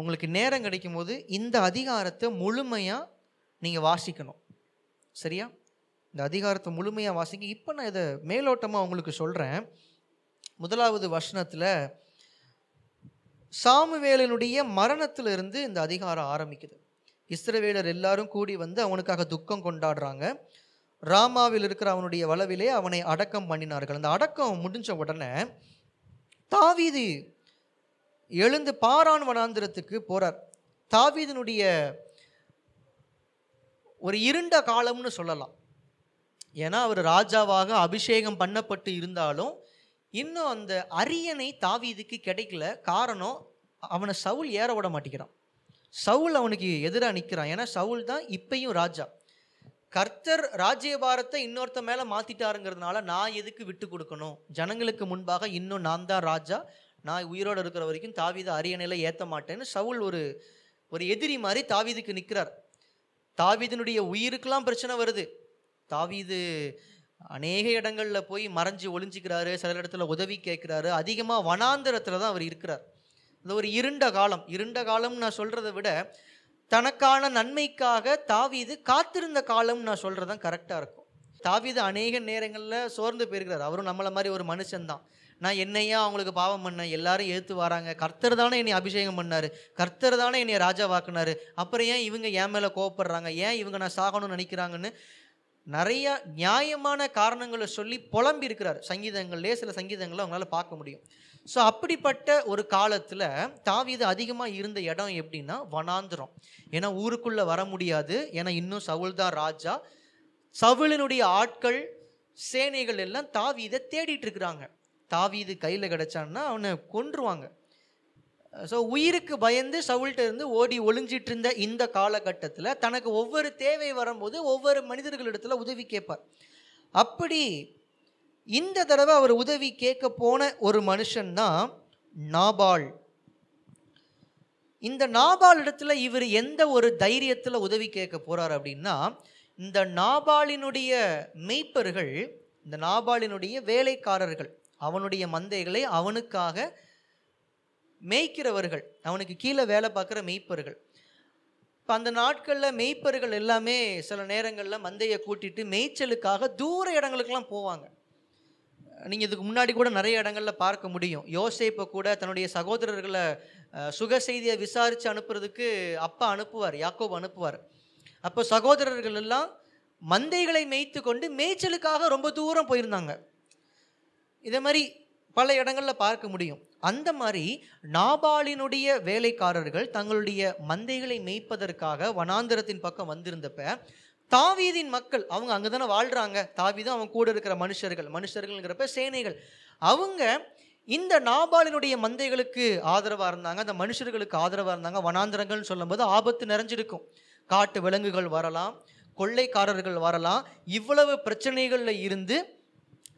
உங்களுக்கு நேரம் கிடைக்கும் போது இந்த அதிகாரத்தை முழுமையாக நீங்கள் வாசிக்கணும். சரியா? இந்த அதிகாரத்தை முழுமையாக வாசிங்க. இப்போ நான் இதை மேலோட்டமாக உங்களுக்கு சொல்கிறேன் முதலாவது வசனத்தில் சாமுவேலனுடைய மரணத்திலிருந்து இந்த அதிகாரம் ஆரம்பிக்குது. இஸ்ரவேலர் எல்லாரும் கூடி வந்து அவனுக்காக துக்கம் கொண்டாடுறாங்க. ராமாவில் இருக்கிற அவனுடைய வளவிலே அவனை அடக்கம் பண்ணினார்கள். அந்த அடக்கம் முடிஞ்ச உடனே தாவீது எழுந்து பாரான் வனாந்திரத்துக்கு போகிறார் தாவீதினுடைய ஒரு இருண்ட காலம்னு சொல்லலாம். ஏன்னா அவர் ராஜாவாக அபிஷேகம் பண்ணப்பட்டு இருந்தாலும் இன்னும் அந்த அரியணை தாவீதுக்கு கிடைக்கல. காரணம் அவனை சவுல் ஏற விட மாட்டேங்கிறான். சவுல் அவனுக்கு எதிராக நிற்கிறான் ஏன்னா சவுல் தான் இப்பையும் ராஜா. கர்த்தர் ராஜ்யபாரத்தை இன்னொருத்த மேலே மாற்றிட்டாருங்கிறதுனால நான் எதுக்கு விட்டு கொடுக்கணும்? ஜனங்களுக்கு முன்பாக இன்னும் நான் தான் ராஜா. நான் உயிரோடு இருக்கிற வரைக்கும் தாவீதை அரியணையில் ஏற்ற மாட்டேன்னு சவுல் ஒரு ஒரு எதிரி மாதிரி தாவீதுக்கு நிற்கிறார் தாவீதனுடைய உயிருக்கெல்லாம் பிரச்சனை வருது. தாவீது அநேக இடங்களில் போய் மறைஞ்சு ஒளிஞ்சிக்கிறாரு சில இடத்துல உதவி கேட்குறாரு. அதிகமாக வனாந்திரத்தில் தான் அவர் இருக்கிறார். அது ஒரு இருண்ட காலம். இருண்ட காலம்னு நான் சொல்கிறத விட தனக்கான நன்மைக்காக தாவீது காத்திருந்த காலம்னு நான் சொல்கிறது தான் கரெக்டாக இருக்கும். தாவீது அநேக நேரங்களில் சோர்ந்து போயிருக்கிறார். அவரும் நம்மளை மாதிரி ஒரு மனுஷன்தான். நான் என்னையா அவங்களுக்கு பாவம் பண்ணேன்? எல்லாரும் ஏற்று வராங்க. கர்த்தர் தானே என்னை அபிஷேகம் பண்ணார். கர்த்தர் தானே என்னை ராஜாவாக்குனாரு அப்புறம் ஏன் இவங்க என் மேலே கோவப்படுறாங்க? ஏன் இவங்க நான் சாகணும்னு நினைக்கிறாங்கன்னு நிறைய நியாயமான காரணங்களை சொல்லி புலம்பி இருக்கிறார் சங்கீதங்கள்லேயே சில சங்கீதங்களை அவங்களால பார்க்க முடியும். ஸோ அப்படிப்பட்ட ஒரு காலத்தில் தாவீது அதிகமாக இருந்த இடம் எப்படின்னா வனாந்திரம். ஏன்னா ஊருக்குள்ளே வர முடியாது. ஏன்னா இன்னும் சவுல் தான் ராஜா. சவுளினுடைய ஆட்கள் சேனைகள் எல்லாம் தாவீதை தேடிட்டு இருக்கிறாங்க. தாவீது கையில் கிடைச்சான்னா அவனை கொன்றுவாங்க. ஸோ உயிருக்கு பயந்து சவுல்கிட்ட இருந்து ஓடி ஒளிஞ்சிட்டு இருந்த இந்த காலகட்டத்தில் தனக்கு ஒவ்வொரு தேவை வரும்போது ஒவ்வொரு மனிதர்களிடத்தில் உதவி கேட்பார். அப்படி இந்த தடவை அவர் உதவி கேட்க போன ஒரு மனுஷன் தான் நாபால். இந்த நாபால் இடத்துல இவர் எந்த ஒரு தைரியத்தில் உதவி கேட்க போகிறார் அப்படின்னா இந்த நாபாலினுடைய மெய்ப்பர்கள் இந்த நாபாலினுடைய வேலைக்காரர்கள் அவனுடைய மந்தைகளை அவனுக்காக மேய்க்கிறவர்கள் அவனுக்கு கீழே வேலை பார்க்குற மெய்ப்பர்கள். இப்போ அந்த நாட்களில் மெய்ப்பர்கள் எல்லாமே சில நேரங்களில் மந்தையை கூட்டிட்டு மேய்ச்சலுக்காக தூர இடங்களுக்கெல்லாம் போவாங்க. நீங்கள் இதுக்கு முன்னாடி கூட நிறைய இடங்களில் பார்க்க முடியும். யோசேப்பை கூட தன்னுடைய சகோதரர்களை சுக செய்தியை விசாரித்து அனுப்புறதுக்கு அப்பா அனுப்புவார் யாக்கோப் அனுப்புவார். அப்போ சகோதரர்கள் எல்லாம் மந்தைகளை மேய்த்து கொண்டு மேய்ச்சலுக்காக ரொம்ப தூரம் போயிருந்தாங்க. இதே மாதிரி பல இடங்களில் பார்க்க முடியும். அந்த மாதிரி நாபாலினுடைய வேலைக்காரர்கள் தங்களுடைய மந்தைகளை மேய்ப்பதற்காக வனாந்திரத்தின் பக்கம் வந்திருந்தப்ப தாவீதின் மக்கள் அவங்க அங்கே தானே வாழ்கிறாங்க தாவீதும் அவங்க கூட இருக்கிற மனுஷர்கள் மனுஷர்கள்ங்கிறப்ப சேனைகள். அவங்க இந்த நாபாலினுடைய மந்தைகளுக்கு ஆதரவாக இருந்தாங்க அந்த மனுஷர்களுக்கு ஆதரவாக இருந்தாங்க. வனாந்திரங்கள்னு சொல்லும்போது ஆபத்து நிறைஞ்சிருக்கும். காட்டு விலங்குகள் வரலாம் கொள்ளைக்காரர்கள் வரலாம். இவ்வளவு பிரச்சனைகளில் இருந்து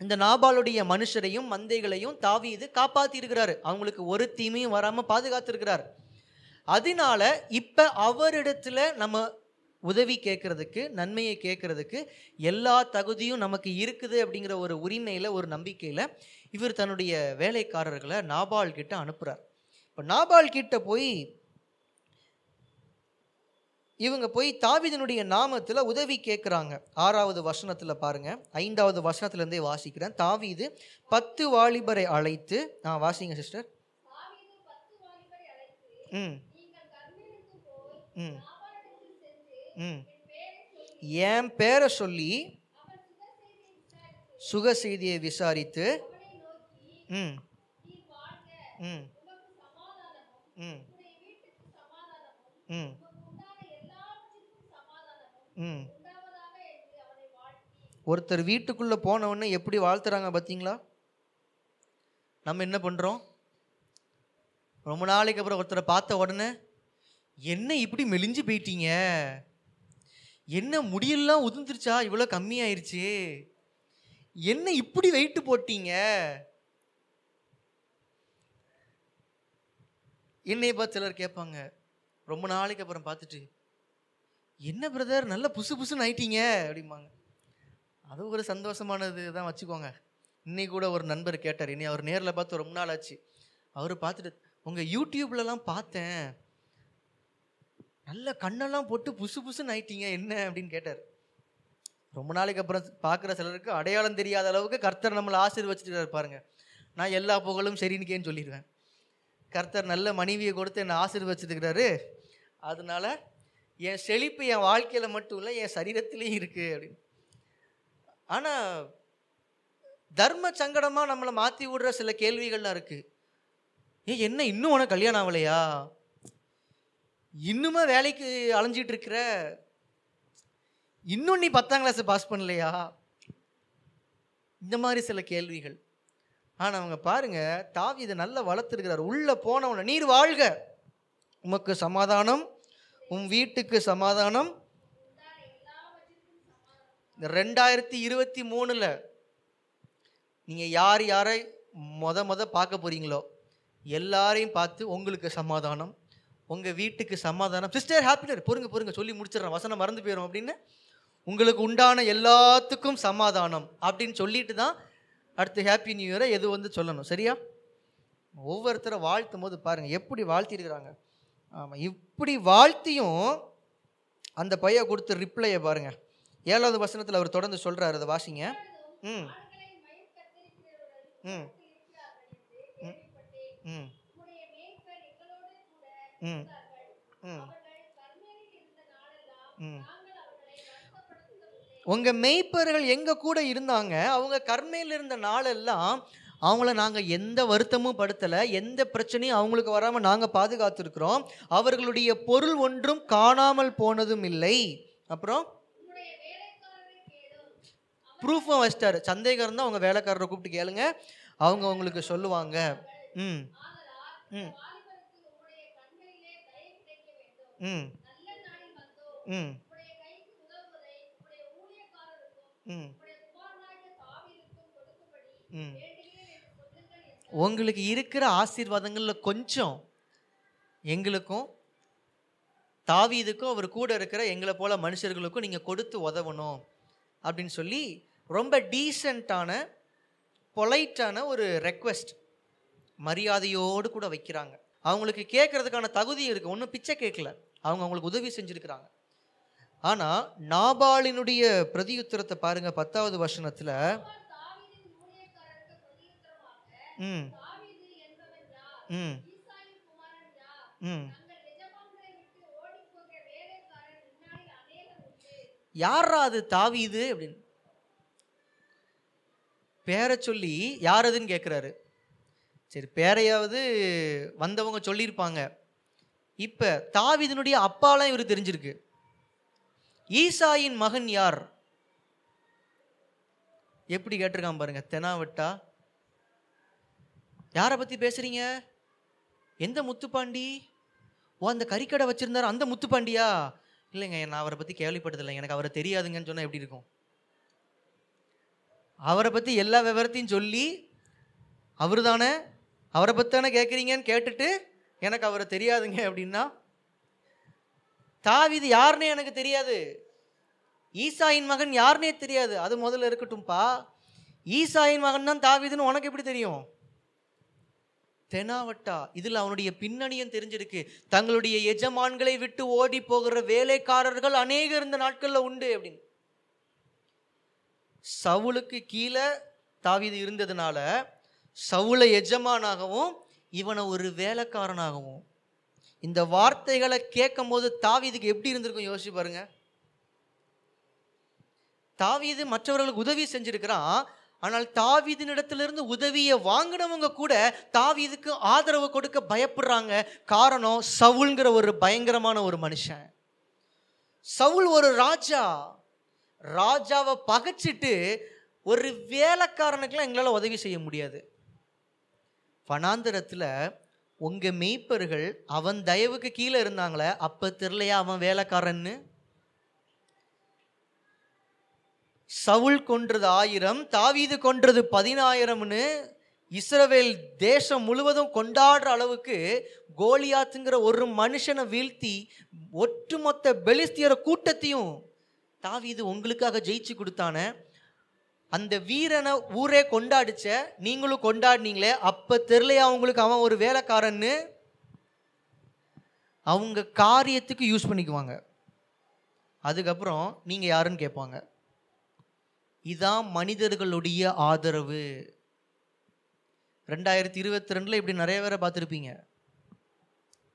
இந்த நாபாலுடைய மனுஷரையும் மந்தைகளையும் தாவீது காப்பாற்றி இருக்கிறாரு அவங்களுக்கு ஒரு தீமையும் வராமல் பாதுகாத்திருக்கிறார். அதனால இப்ப அவரிடத்துல நம்ம உதவி கேட்கறதுக்கு நன்மையை கேட்கறதுக்கு எல்லா தகுதியும் நமக்கு இருக்குது அப்படிங்கிற ஒரு உரிமையில ஒரு நம்பிக்கையில இவர் தன்னுடைய வேலைக்காரர்களை நாபால் கிட்ட அனுப்புறார். இப்போ நாபால் கிட்ட போய் இவங்க போய் தாவிதனுடைய நாமத்தில் உதவி கேட்குறாங்க ஆறாவது வசனத்தில் பாருங்கள் ஐந்தாவது வசனத்திலேருந்தே வாசிக்கிறேன். தாவிது பத்து வாலிபரை அழைத்து ஆ வாசிங்க சிஸ்டர். ம். ம். ம். என் பேரை சொல்லி சுக செய்தியை விசாரித்து ம். ம். ம். ம். ம். ஒருத்தர் வீட்டுக்குள்ளே போன உடனே எப்படி வாழ்த்துறாங்க பார்த்தீங்களா நம்ம என்ன பண்ணுறோம் ரொம்ப நாளைக்கு அப்புறம் ஒருத்தரை பார்த்த உடனே என்ன இப்படி மெலிஞ்சு போயிட்டீங்க? என்ன முடியெல்லாம் உதிர்ந்துருச்சா? இவ்வளோ கம்மியாயிருச்சு. என்ன இப்படி வெயிட்டு போட்டீங்க? என்னை பார்த்து சிலர் கேட்பாங்க. ரொம்ப நாளைக்கு அப்புறம் பார்த்துட்டு என்ன பிரதர் நல்ல புசு புசுன்னு ஆயிட்டீங்க அப்படிம்பாங்க. அது ஒரு சந்தோஷமானது தான் வச்சுக்கோங்க. இன்னைக்கு கூட ஒரு நண்பர் கேட்டார். இனி அவர் நேரில் பார்த்து ரொம்ப நாள் ஆச்சு. அவர் பார்த்துட்டு உங்கள் யூடியூப்லலாம் பார்த்தேன். நல்ல கண்ணெல்லாம் போட்டு புசு புசுன்னு ஆயிட்டீங்க. என்ன? அப்படின்னு கேட்டார். ரொம்ப நாளைக்கு அப்புறம் பார்க்குற சிலருக்கு அடையாளம் தெரியாத அளவுக்கு கர்த்தர் நம்மளை ஆசீர்வச்சிட்டு பாருங்க. நான் எல்லா புகழும் சரின்னுக்கேன்னு சொல்லிடுவேன் கர்த்தர் நல்ல மனைவியை கொடுத்து என்னை ஆசீர்வச்சிருக்கிறாரு. அதனால என் செழிப்பு என் வாழ்க்கையில் மட்டும் இல்லை என் சரீரத்திலையும் இருக்குது அப்படின்னு. ஆனால் தர்ம சங்கடமாக நம்மளை மாற்றி விடுற சில கேள்விகள்லாம் இருக்குது ஏ என்ன இன்னும் உனக்கு கல்யாணம் ஆகலையா? இன்னுமா வேலைக்கு அலைஞ்சிட்டு இருக்கிற? இன்னும் நீ பத்தாம் கிளாஸ் பாஸ் பண்ணலையா? இந்த மாதிரி சில கேள்விகள். ஆனால் அவங்க பாருங்கள் தாவி இதை நல்லா வளர்த்துருக்கிறார். உள்ளே போனவன நீர் வாழ்க. உமக்கு சமாதானம் உன் வீட்டுக்கு சமாதானம். ரெண்டாயிரத்தி இருபத்தி மூணில் நீங்கள் யார் யாரை மொத மொத பார்க்க போகிறீங்களோ எல்லாரையும் பார்த்து உங்களுக்கு சமாதானம் உங்கள் வீட்டுக்கு சமாதானம். சிஸ்டர் ஹாப்பினர் பொறுங்க பொறுங்க. சொல்லி முடிச்சிடறேன். வசனம் மறந்து போயிடும் அப்படின்னு. உங்களுக்கு உண்டான எல்லாத்துக்கும் சமாதானம் அப்படின்னு சொல்லிட்டு தான் அடுத்து ஹாப்பி நியூ இயரை எது வந்து சொல்லணும். சரியா? ஒவ்வொருத்தரை வாழ்த்தும் போது பாருங்கள் எப்படி வாழ்த்திருக்கிறாங்க. ஆமாம் இப்படி வாழ்த்தியும் அந்த பையன் கொடுத்த ரிப்ளையை பாருங்கள் ஏழாவது வசனத்தில் அவர் தொடர்ந்து சொல்கிறார் அதை வாசிங்க. ம். ம். ம். ம். ம். ம். ம். மெய்ப்பர்கள் எங்கள் கூட இருந்தாங்க? அவங்க கர்மையில் இருந்த நாளெல்லாம் அவங்கள நாங்கள் எந்த வருத்தமும் படுத்தலை எந்த பிரச்சனையும் அவங்களுக்கு வராமல் நாங்கள் பாதுகாத்துருக்குறோம். அவர்களுடைய பொருள் ஒன்றும் காணாமல் போனதும் இல்லை. அப்புறம்? ப்ரூஃபும் வச்சிட்டாரு. சந்தேகம் இருந்தால் அவங்க வேலைக்காரரை கூப்பிட்டு கேளுங்க. அவங்க உங்களுக்கு சொல்லுவாங்க. ம் ம். ம். ம். ம். ம். உங்களுக்கு இருக்கிற ஆசீர்வாதங்களில் கொஞ்சம் எங்களுக்கும் தாவீதுக்கும் அவர் கூட இருக்கிற எங்களை போல மனுஷர்களுக்கும் நீங்கள் கொடுத்து உதவணும் அப்படின்னு சொல்லி ரொம்ப டீசெண்டான பொலைட்டான ஒரு ரெக்வெஸ்ட் மரியாதையோடு கூட வைக்கிறாங்க. அவங்களுக்கு கேட்குறதுக்கான தகுதி இருக்குது ஒன்றும் பிச்சை கேட்கல. அவங்க அவங்களுக்கு உதவி செஞ்சுருக்கிறாங்க. ஆனால் நாபாலினுடைய பிரதியுத்தரத்தை பாருங்கள் பத்தாவது வசனத்தில் ம். ம். ம். யாரா அது தாவீது அப்படின்னு. பேரை சொல்லி யார் அதுன்னு கேட்குறாரு சரி பேரையாவது வந்தவங்க சொல்லியிருப்பாங்க. இப்போ தாவிதனுடைய அப்பாலாம் இவர் தெரிஞ்சிருக்கு. ஈசாயின் மகன் யார்? எப்படி கேட்டிருக்கான் பாருங்க தெனாவட்டா யாரை பற்றி பேசுகிறீங்க எந்த முத்துப்பாண்டி? ஓ அந்த கறிக்கடை வச்சுருந்தார் அந்த முத்துப்பாண்டியா? இல்லைங்க நான் அவரை பற்றி கேள்விப்பட்டதில்லை. எனக்கு அவரை தெரியாதுங்கன்னு சொன்னால் எப்படி இருக்கும்? அவரை பற்றி எல்லா விவரத்தையும் சொல்லி அவர் தானே அவரை பற்றி தானே கேட்குறீங்கன்னு கேட்டுட்டு எனக்கு அவரை தெரியாதுங்க அப்படின்னா? தாவிது யாருன்னே எனக்கு தெரியாது. ஈசாயின் மகன் யாருன்னே தெரியாது. அது முதல்ல இருக்கட்டும்ப்பா ஈசாயின் மகன் தான் தாவிதுன்னு உனக்கு எப்படி தெரியும்? தெனாவட்டா இதில் அவனுடைய பின்னணியும் தெரிஞ்சிருக்கு. தங்களுடைய எஜமான்களை விட்டு ஓடி போகிற வேலைக்காரர்கள் அநேக இருந்த நாட்களில் உண்டு அப்படின்னு. சவுளுக்கு கீழே தாவிது இருந்ததுனால சவுளை எஜமானாகவும் இவனை ஒரு வேலைக்காரனாகவும். இந்த வார்த்தைகளை கேட்கும் போது தாவீதுக்கு எப்படி இருந்திருக்கும் யோசிச்சு பாருங்க. தாவீது மற்றவர்களுக்கு உதவி செஞ்சிருக்கிறான் ஆனால் தாவீதினிடத்திலிருந்து உதவியை வாங்கினவங்க கூட தாவீதுக்கு ஆதரவு கொடுக்க பயப்படுறாங்க. காரணம் சவுல்ங்கிற ஒரு பயங்கரமான ஒரு மனுஷன். சவுல் ஒரு ராஜா. ராஜாவை பகைச்சிட்டு ஒரு வேலைக்காரனுக்கெல்லாம் எங்களால் உதவி செய்ய முடியாது. வனாந்திரத்தில் உங்கள் மெய்ப்பர்கள் அவன் தயவுக்கு கீழே இருந்தாங்களே அப்போ தெரிலையா அவன் வேலைக்காரன்னு? சவுல் கொன்றது ஆயிரம் தாவீது கொன்றது பதினாயிரம்னு இஸ்ரவேல் தேசம் முழுவதும் கொண்டாடுற அளவுக்கு கோலியாத்துங்கிற ஒரு மனுஷனை வீழ்த்தி ஒட்டுமொத்த பெலிஸ்தியர கூட்டத்தையும் தாவீது உங்களுக்காக ஜெயிச்சு கொடுத்தானே. அந்த வீரனை ஊரே கொண்டாடிச்ச நீங்களும் கொண்டாடினீங்களே அப்போ தெரிலையா அவங்களுக்கு அவன் ஒரு வேலைக்காரன்னு? அவங்க காரியத்துக்கு யூஸ் பண்ணிக்குவாங்க. அதுக்கப்புறம் நீங்கள் யாருன்னு கேட்பாங்க. இதான் மனிதர்களுடைய ஆதரவு. ரெண்டாயிரத்தி இருபத்தி ரெண்டில் இப்படி நிறைய பேரை பார்த்துருப்பீங்க.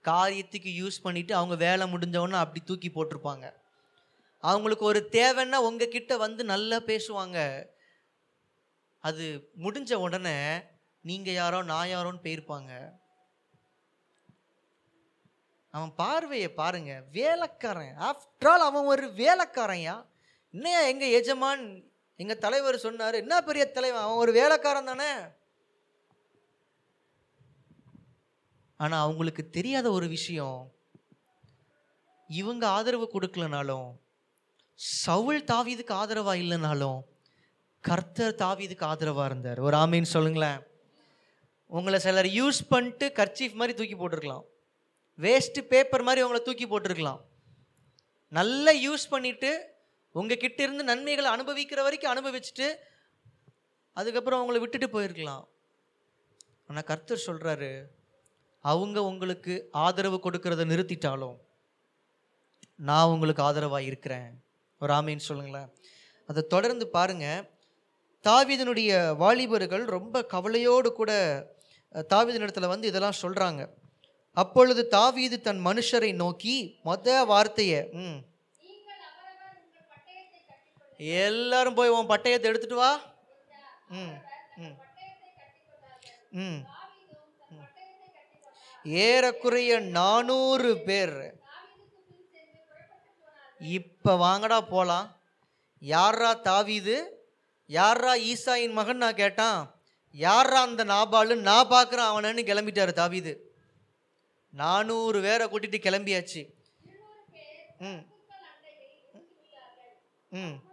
காரியத்துக்கு யூஸ் பண்ணிவிட்டு அவங்க வேலை முடிஞ்சவொன்னே அப்படி தூக்கி போட்டிருப்பாங்க. அவங்களுக்கு ஒரு தேவைன்னா உங்ககிட்ட வந்து நல்லா பேசுவாங்க. அது முடிஞ்ச உடனே நீங்கள் யாரோ நான் யாரோன்னு போயிருப்பாங்க. அவன் பார்வையை பாருங்க வேலைக்காரன். ஆஃப்டர் ஆல் அவன் ஒரு வேலைக்காரன்யா. என்னையா எங்கள் எஜமான் எங்கள் தலைவர் சொன்னார் என்ன பெரிய தலைவன்? அவன் ஒரு வேலைக்காரன் தானே? ஆனால் அவங்களுக்கு தெரியாத ஒரு விஷயம். இவங்க ஆதரவு கொடுக்கலனாலும் சவுல் தாவீதுக்கு ஆதரவாக இல்லைனாலும் கர்த்தர் தாவீதுக்கு ஆதரவாக இருந்தார். ஒரு ஆமீன் சொல்லுங்களேன். உங்களை சிலர் யூஸ் பண்ணிட்டு கர்ச்சீஃப் மாதிரி தூக்கி போட்டிருக்கலாம். வேஸ்ட்டு பேப்பர் மாதிரி உங்களை தூக்கி போட்டிருக்கலாம். நல்லா யூஸ் பண்ணிவிட்டு உங்ககிட்ட இருந்து நன்மைகளை அனுபவிக்கிற வரைக்கும் அனுபவிச்சுட்டு அதுக்கப்புறம் அவங்கள விட்டுட்டு போயிருக்கலாம். ஆனால் கர்த்தர் சொல்கிறாரு அவங்க உங்களுக்கு ஆதரவு கொடுக்கறத நிறுத்திட்டாலும் நான் உங்களுக்கு ஆதரவாக இருக்கிறேன். ஒரு ஆமைன்னு சொல்லுங்களேன். அதை தொடர்ந்து பாருங்க. தாவீதனுடைய வாலிபர்கள் ரொம்ப கவலையோடு கூட தாவிதனிடத்தில் வந்து இதெல்லாம் சொல்கிறாங்க அப்பொழுது தாவீது தன் மனுஷரை நோக்கி மொத வார்த்தையை ம் எல்லாரும் போய் உன் பட்டயத்தை எடுத்துட்டு வா. ம் ம். ம். ஏறக்குறைய நானூறு பேர். இப்போ வாங்கடா போகலாம் யாரா தாவிது? யாரா ஈசாயின் மகன் நான் கேட்டான். யாரா அந்த நாபாலு? நான் பார்க்குறேன் அவனன்னு கிளம்பிட்டாரு தாவிது. நானூறு பேரை கூட்டிகிட்டு கிளம்பியாச்சு. ம். ம்.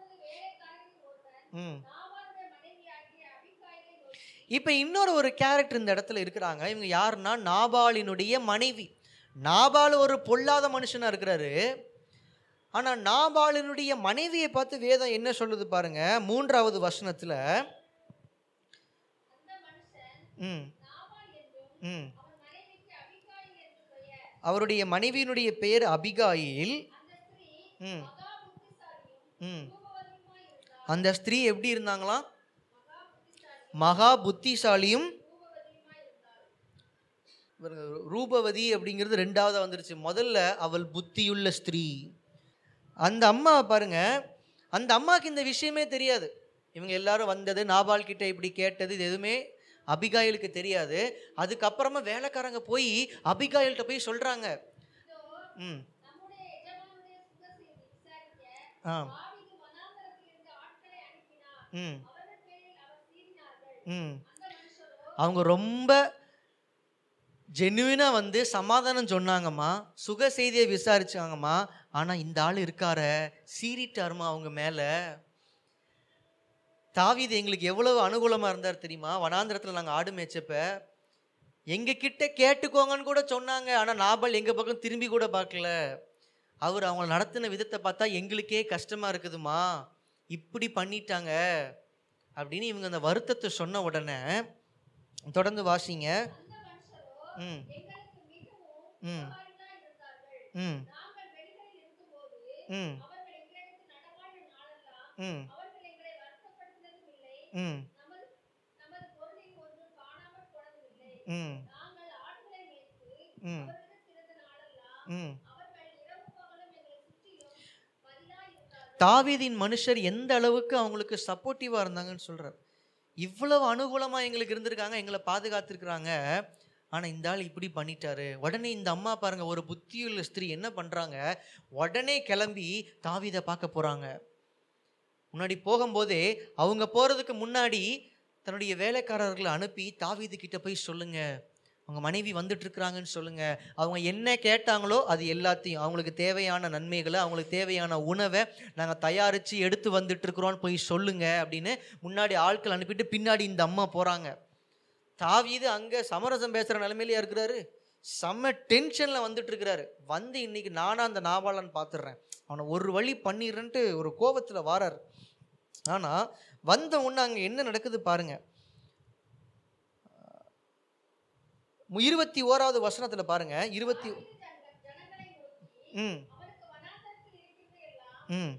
இப்போ இன்னொரு ஒரு கேரக்டர் இந்த இடத்துல இருக்கிறாங்க. இவங்க யாருன்னா? நாபாலினுடைய மனைவி. நாபால் ஒரு பொல்லாத மனுஷனாக இருக்கிறாரு. ஆனால் நாபாலினுடைய மனைவியை பார்த்து வேதம் என்ன சொல்லுது பாருங்க? மூன்றாவது வசனத்தில். ம். ம். அவருடைய மனைவியினுடைய பெயர் அபிகாயில். ம். ம். அந்த ஸ்திரீ எப்படி இருந்தாங்களாம்? மகா புத்திசாலியும் ரூபவதி அப்படிங்கிறது ரெண்டாவது வந்துருச்சு. முதல்ல அவள் புத்தியுள்ள ஸ்திரீ. அந்த அம்மா பாருங்க அந்த அம்மாவுக்கு இந்த விஷயமே தெரியாது. இவங்க எல்லாரும் வந்தது நாபால் கிட்ட இப்படி கேட்டது இது எதுவுமே அபிகாயிலுக்கு தெரியாது. அதுக்கப்புறமா வேலைக்காரங்க போய் அபிகாயில்கிட்ட போய் சொல்கிறாங்க ம். ஆ. ம். ம். அவங்க ரொம்ப ஜென்யூனாக வந்து சமாதானம் சொன்னாங்கம்மா. சுக செய்தியை விசாரிச்சாங்கம்மா. ஆனால் இந்த ஆள் இருக்கார சீறிட்டாருமா அவங்க மேலே? தாவீது எங்களுக்கு எவ்வளவு அனுகூலமாக இருந்தார் தெரியுமா? வனாந்திரத்தில் நாங்கள் ஆடு மேய்ச்சப்ப. எங்க கேட்டுக்கோங்கன்னு கூட சொன்னாங்க. ஆனால் நாபல் எங்கள் பக்கம் திரும்பி கூட பார்க்கல. அவர் அவங்கள நடத்தின விதத்தை பார்த்தா எங்களுக்கே கஷ்டமாக இருக்குதுமா இப்படி பண்ணிட்டாங்க அப்படின்னு இவங்க அந்த வருத்தத்தை சொன்ன உடனே தொடர்ந்து வாசிங்க. ம். ம். ம். ம். ம். ம். ம். ம். தாவீதின் மனுஷர் எந்த அளவுக்கு அவங்களுக்கு சப்போர்ட்டிவாக இருந்தாங்கன்னு சொல்கிறார் இவ்வளவு அனுகூலமாக எங்களுக்கு இருந்திருக்காங்க எங்களை பாதுகாத்துருக்குறாங்க. ஆனால் இந்த ஆள் இப்படி பண்ணிட்டாரு. உடனே இந்த அம்மா பாருங்கள் ஒரு புத்தியுள்ள ஸ்திரீ என்ன பண்ணுறாங்க உடனே கிளம்பி தாவீதை பார்க்க போகிறாங்க முன்னாடி போகும்போதே அவங்க போகிறதுக்கு முன்னாடி தன்னுடைய வேலைக்காரர்களை அனுப்பி தாவீது கிட்ட போய் சொல்லுங்கள் அவங்க மனைவி வந்துட்டு இருக்கிறாங்கன்னு சொல்லுங்க. அவங்க என்ன கேட்டாங்களோ அது எல்லாத்தையும் அவங்களுக்கு தேவையான நன்மைகளை அவங்களுக்கு தேவையான உணவை நாங்கள் தயாரித்து எடுத்து வந்துட்டு போய் சொல்லுங்க அப்படின்னு முன்னாடி ஆட்கள் அனுப்பிட்டு பின்னாடி இந்த அம்மா போகிறாங்க தாவீது அங்கே சமரசம் பேசுகிற நிலைமையிலேயே இருக்கிறாரு? செம்ம டென்ஷனில் வந்துட்டு இருக்கிறாரு வந்து இன்னைக்கு நானாக அந்த நாவாளன் பார்த்துடுறேன் அவனை ஒரு வழி பண்ணிடுறேன்ட்டு ஒரு கோபத்தில் வாரார். ஆனால் வந்த உடனே அங்கே என்ன நடக்குது பாருங்கள் மு- இருபத்தி ஓராவது வசனத்தில் பாருங்க இருபத்தி ம். ம்.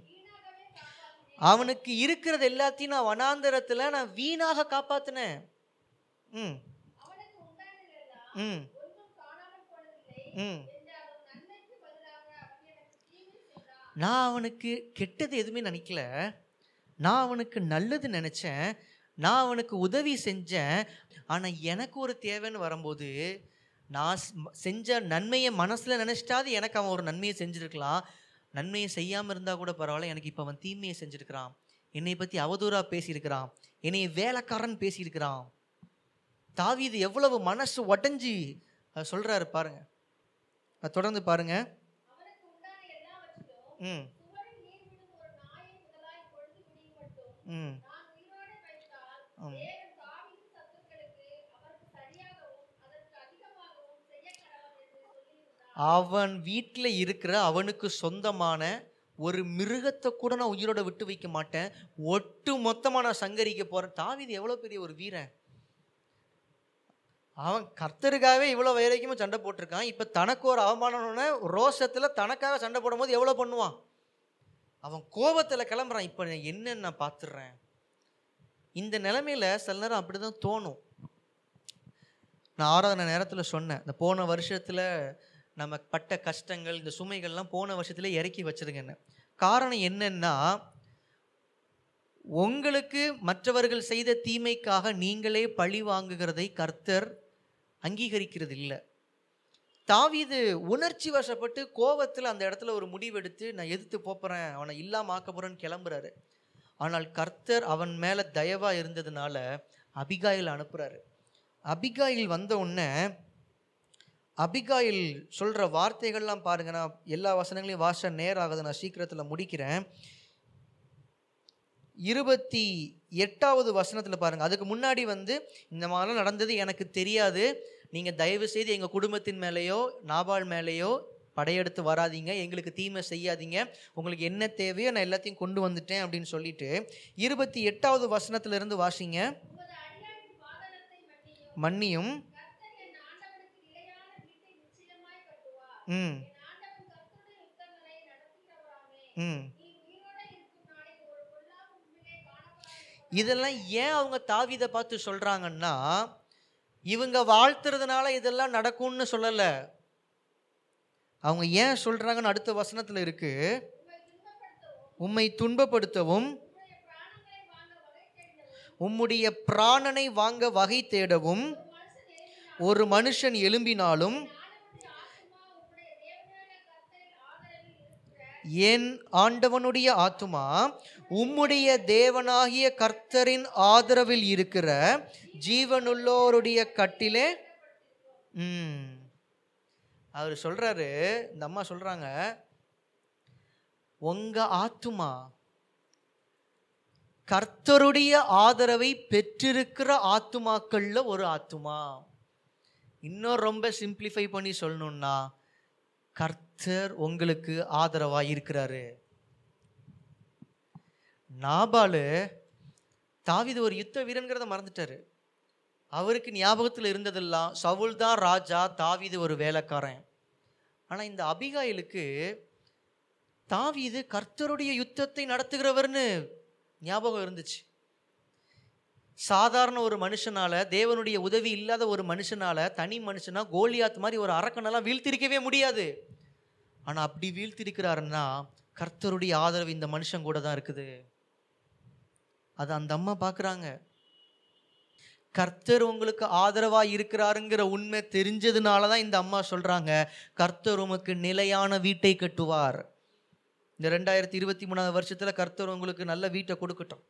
அவனுக்கு இருக்கிறது எல்லாத்தையும் நான் வனாந்தரத்தில் நான் வீணாக காப்பாத்தினேன். ம். ம். ம். நான் அவனுக்கு கெட்டது எதுவுமே நினைக்கல. நான் அவனுக்கு நல்லது நினச்சேன். நான் அவனுக்கு உதவி செஞ்சேன். ஆனால் எனக்கு ஒரு தேவைன்னு வரும்போது நான் செஞ்ச நன்மையை மனசில் நினச்சிட்டாது எனக்கு அவன் ஒரு நன்மையை செஞ்சுருக்கலாம். நன்மையை செய்யாமல் இருந்தால் கூட பரவாயில்ல எனக்கு இப்போ அவன் தீமையை செஞ்சுருக்கிறான். என்னை பற்றி அவதூறாக பேசியிருக்கிறான். என்னை வேலைக்காரன் பேசியிருக்கிறான். தாவீது எவ்வளவு மனசு உடஞ்சி சொல்கிறாரு பாருங்க. தொடர்ந்து பாருங்க. ம். ம். அவன் வீட்டில் இருக்கிற அவனுக்கு சொந்தமான ஒரு மிருகத்தை கூட நான் உயிரோட விட்டு வைக்க மாட்டேன். ஒட்டு மொத்தமாக நான் சங்கரிக்க போகிறேன் தாவிது எவ்வளோ பெரிய ஒரு வீரன்? அவன் கர்த்தருக்காகவே இவ்வளோ வரைக்கும் சண்டை போட்டிருக்கான். இப்போ தனக்கு ஒரு அவமானம்னு ரோஷத்தில் தனக்காக சண்டை போடும்போது எவ்வளோ பண்ணுவான்? அவன் கோபத்தில் கிளம்புறான். இப்போ என்னன்னு நான் பார்த்துடுறேன் இந்த நிலமையில் சில நேரம் அப்படி தான் தோணும். நான் ஆராதனை நேரத்தில் சொன்னேன் இந்த போன வருஷத்தில் நம்ம பட்ட கஷ்டங்கள் இந்த சுமைகள்லாம் போன வருஷத்தில் இறக்கி வச்சிருங்கன்னு காரணம் என்னென்னா உங்களுக்கு மற்றவர்கள் செய்த தீமைக்காக நீங்களே பழி வாங்குகிறதை கர்த்தர் அங்கீகரிக்கிறது இல்லை தாவிது உணர்ச்சி வசப்பட்டு கோவத்தில் அந்த இடத்துல ஒரு முடிவெடுத்து நான் எதிர்த்து போப்புறேன் அவனை இல்லாமல் ஆக்க போகிறேன்னு கிளம்புறாரு. ஆனால் கர்த்தர் அவன் மேலே தயவாக இருந்ததுனால அபிகாயில் அனுப்புகிறாரு அபிகாயில் வந்த உடனே அபிகாயில் சொல்கிற வார்த்தைகள்லாம் பாருங்க நான் எல்லா வசனங்களையும் வாச நேரம் ஆகுது நான் சீக்கிரத்தில் முடிக்கிறேன். இருபத்தி எட்டாவது வசனத்தில் பாருங்கள் அதுக்கு முன்னாடி வந்து இந்த மாதிரிலாம் நடந்தது எனக்கு தெரியாது. நீங்கள் தயவு செய்து எங்கள் குடும்பத்தின் மேலேயோ நாபால் மேலேயோ படையெடுத்து வராதீங்க எங்களுக்கு தீமை செய்யாதீங்க உங்களுக்கு என்ன தேவையோ நான் எல்லாத்தையும் கொண்டு வந்துட்டேன் அப்படின்னு சொல்லிட்டு இருபத்தி எட்டாவது வசனத்திலிருந்து வாசிங்க. மன்னியும். ம். ம். இதெல்லாம் ஏன் அவங்க தாவிதை பார்த்து சொல்கிறாங்கன்னா இவங்க வாழ்த்துறதுனால இதெல்லாம் நடக்கும்னு சொல்லலை. அவங்க ஏன் சொல்கிறாங்கன்னு அடுத்த வசனத்தில் இருக்குது உம்மை துன்பப்படுத்தவும் உம்முடைய பிராணனை வாங்க வகை தேடவும் ஒரு மனுஷன் எழும்பினாலும் என் ஆண்டவனுடைய ஆத்துமா உம்முடைய தேவனாகிய கர்த்தரின் ஆதரவில் இருக்கிற ஜீவனுள்ளோருடைய கட்டிலே ம் அவர் சொல்கிறாரு இந்த அம்மா சொல்கிறாங்க உங்கள் ஆத்துமா கர்த்தருடைய ஆதரவை பெற்றிருக்கிற ஆத்துமாக்களில் ஒரு ஆத்துமா? இன்னும் ரொம்ப சிம்பிளிஃபை பண்ணி சொல்லணும்னா கர்த்தர் உங்களுக்கு ஆதரவாக இருக்கிறாரு. நாபாலு தாவித ஒரு யுத்த வீரன்கிறத மறந்துட்டாரு. அவருக்கு ஞாபகத்தில் இருந்ததெல்லாம் சவுல் தான் ராஜா தாவீது ஒரு வேலைக்காரன். ஆனால் இந்த அபிகாயிலுக்கு தாவீது கர்த்தருடைய யுத்தத்தை நடத்துகிறவர்னு ஞாபகம் இருந்துச்சு. சாதாரண ஒரு மனுஷனால் தேவனுடைய உதவி இல்லாத ஒரு மனுஷனால் தனி மனுஷனாக கோலியாத் மாதிரி ஒரு அரக்கனெல்லாம் வீழ்த்திருக்கவே முடியாது. ஆனால் அப்படி வீழ்த்திருக்கிறாருன்னா கர்த்தருடைய ஆதரவு இந்த மனுஷன் கூட தான் இருக்குது. அது அந்த அம்மா பார்க்குறாங்க கர்த்தர் உங்களுக்கு ஆதரவாக இருக்கிறாருங்கிற உண்மை தெரிஞ்சதுனால தான் இந்த அம்மா சொல்கிறாங்க கர்த்தர் உமக்கு நிலையான வீட்டை கட்டுவார். இந்த ரெண்டாயிரத்தி இருபத்தி மூணாவது வருஷத்தில் கர்த்தர் உங்களுக்கு நல்ல வீட்டை கொடுக்கட்டும்.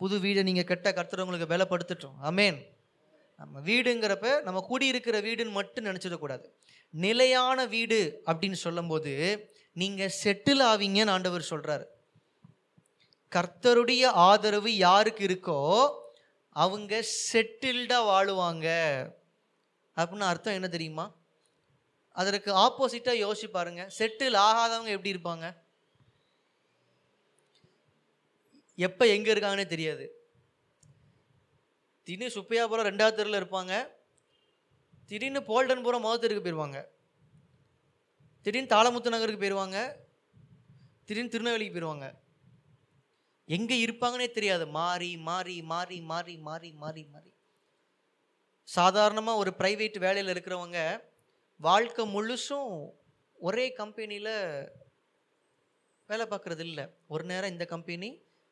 புது வீடை நீங்கள் கட்ட கர்த்தர் உங்களுக்கு பலப்படுத்தட்டும். அமேன் நம்ம வீடுங்கிறப்ப நம்ம கூடியிருக்கிற வீடுன்னு மட்டும் நினச்சிடக்கூடாது நிலையான வீடு அப்படின்னு சொல்லும்போது நீங்கள் செட்டில் ஆவீங்கன்னு ஆண்டவர் சொல்கிறாரு கர்த்தருடைய ஆதரவு யாருக்கு இருக்கோ அவங்க செட்டில்டாக வாழுவாங்க. அப்படின்னு அர்த்தம் என்ன தெரியுமா? அதற்கு ஆப்போசிட்டாக யோசிச்சு பாருங்க. செட்டில் ஆகாதவங்க எப்படி இருப்பாங்க? எப்போ எங்கே இருக்காங்கன்னே தெரியாது. திடீர்னு சுப்பையாபுரம் ரெண்டாவது தெருவில் இருப்பாங்க. திடீர்னு போல்டன்புரம் மொதல் போயிடுவாங்க திடீர்னு தாளமுத்து நகருக்கு போயிடுவாங்க திடீர்னு திருநெல்வேலிக்கு போயிடுவாங்க எங்கே இருப்பாங்கன்னே தெரியாது. மாறி மாறி மாறி மாறி மாறி மாறி மாறி. சாதாரணமாக ஒரு ப்ரைவேட் வேலையில் இருக்கிறவங்க வாழ்க்கை முழுசும் ஒரே கம்பெனியில் வேலை பார்க்குறது இல்லை ஒரு நேரம் இந்த கம்பெனி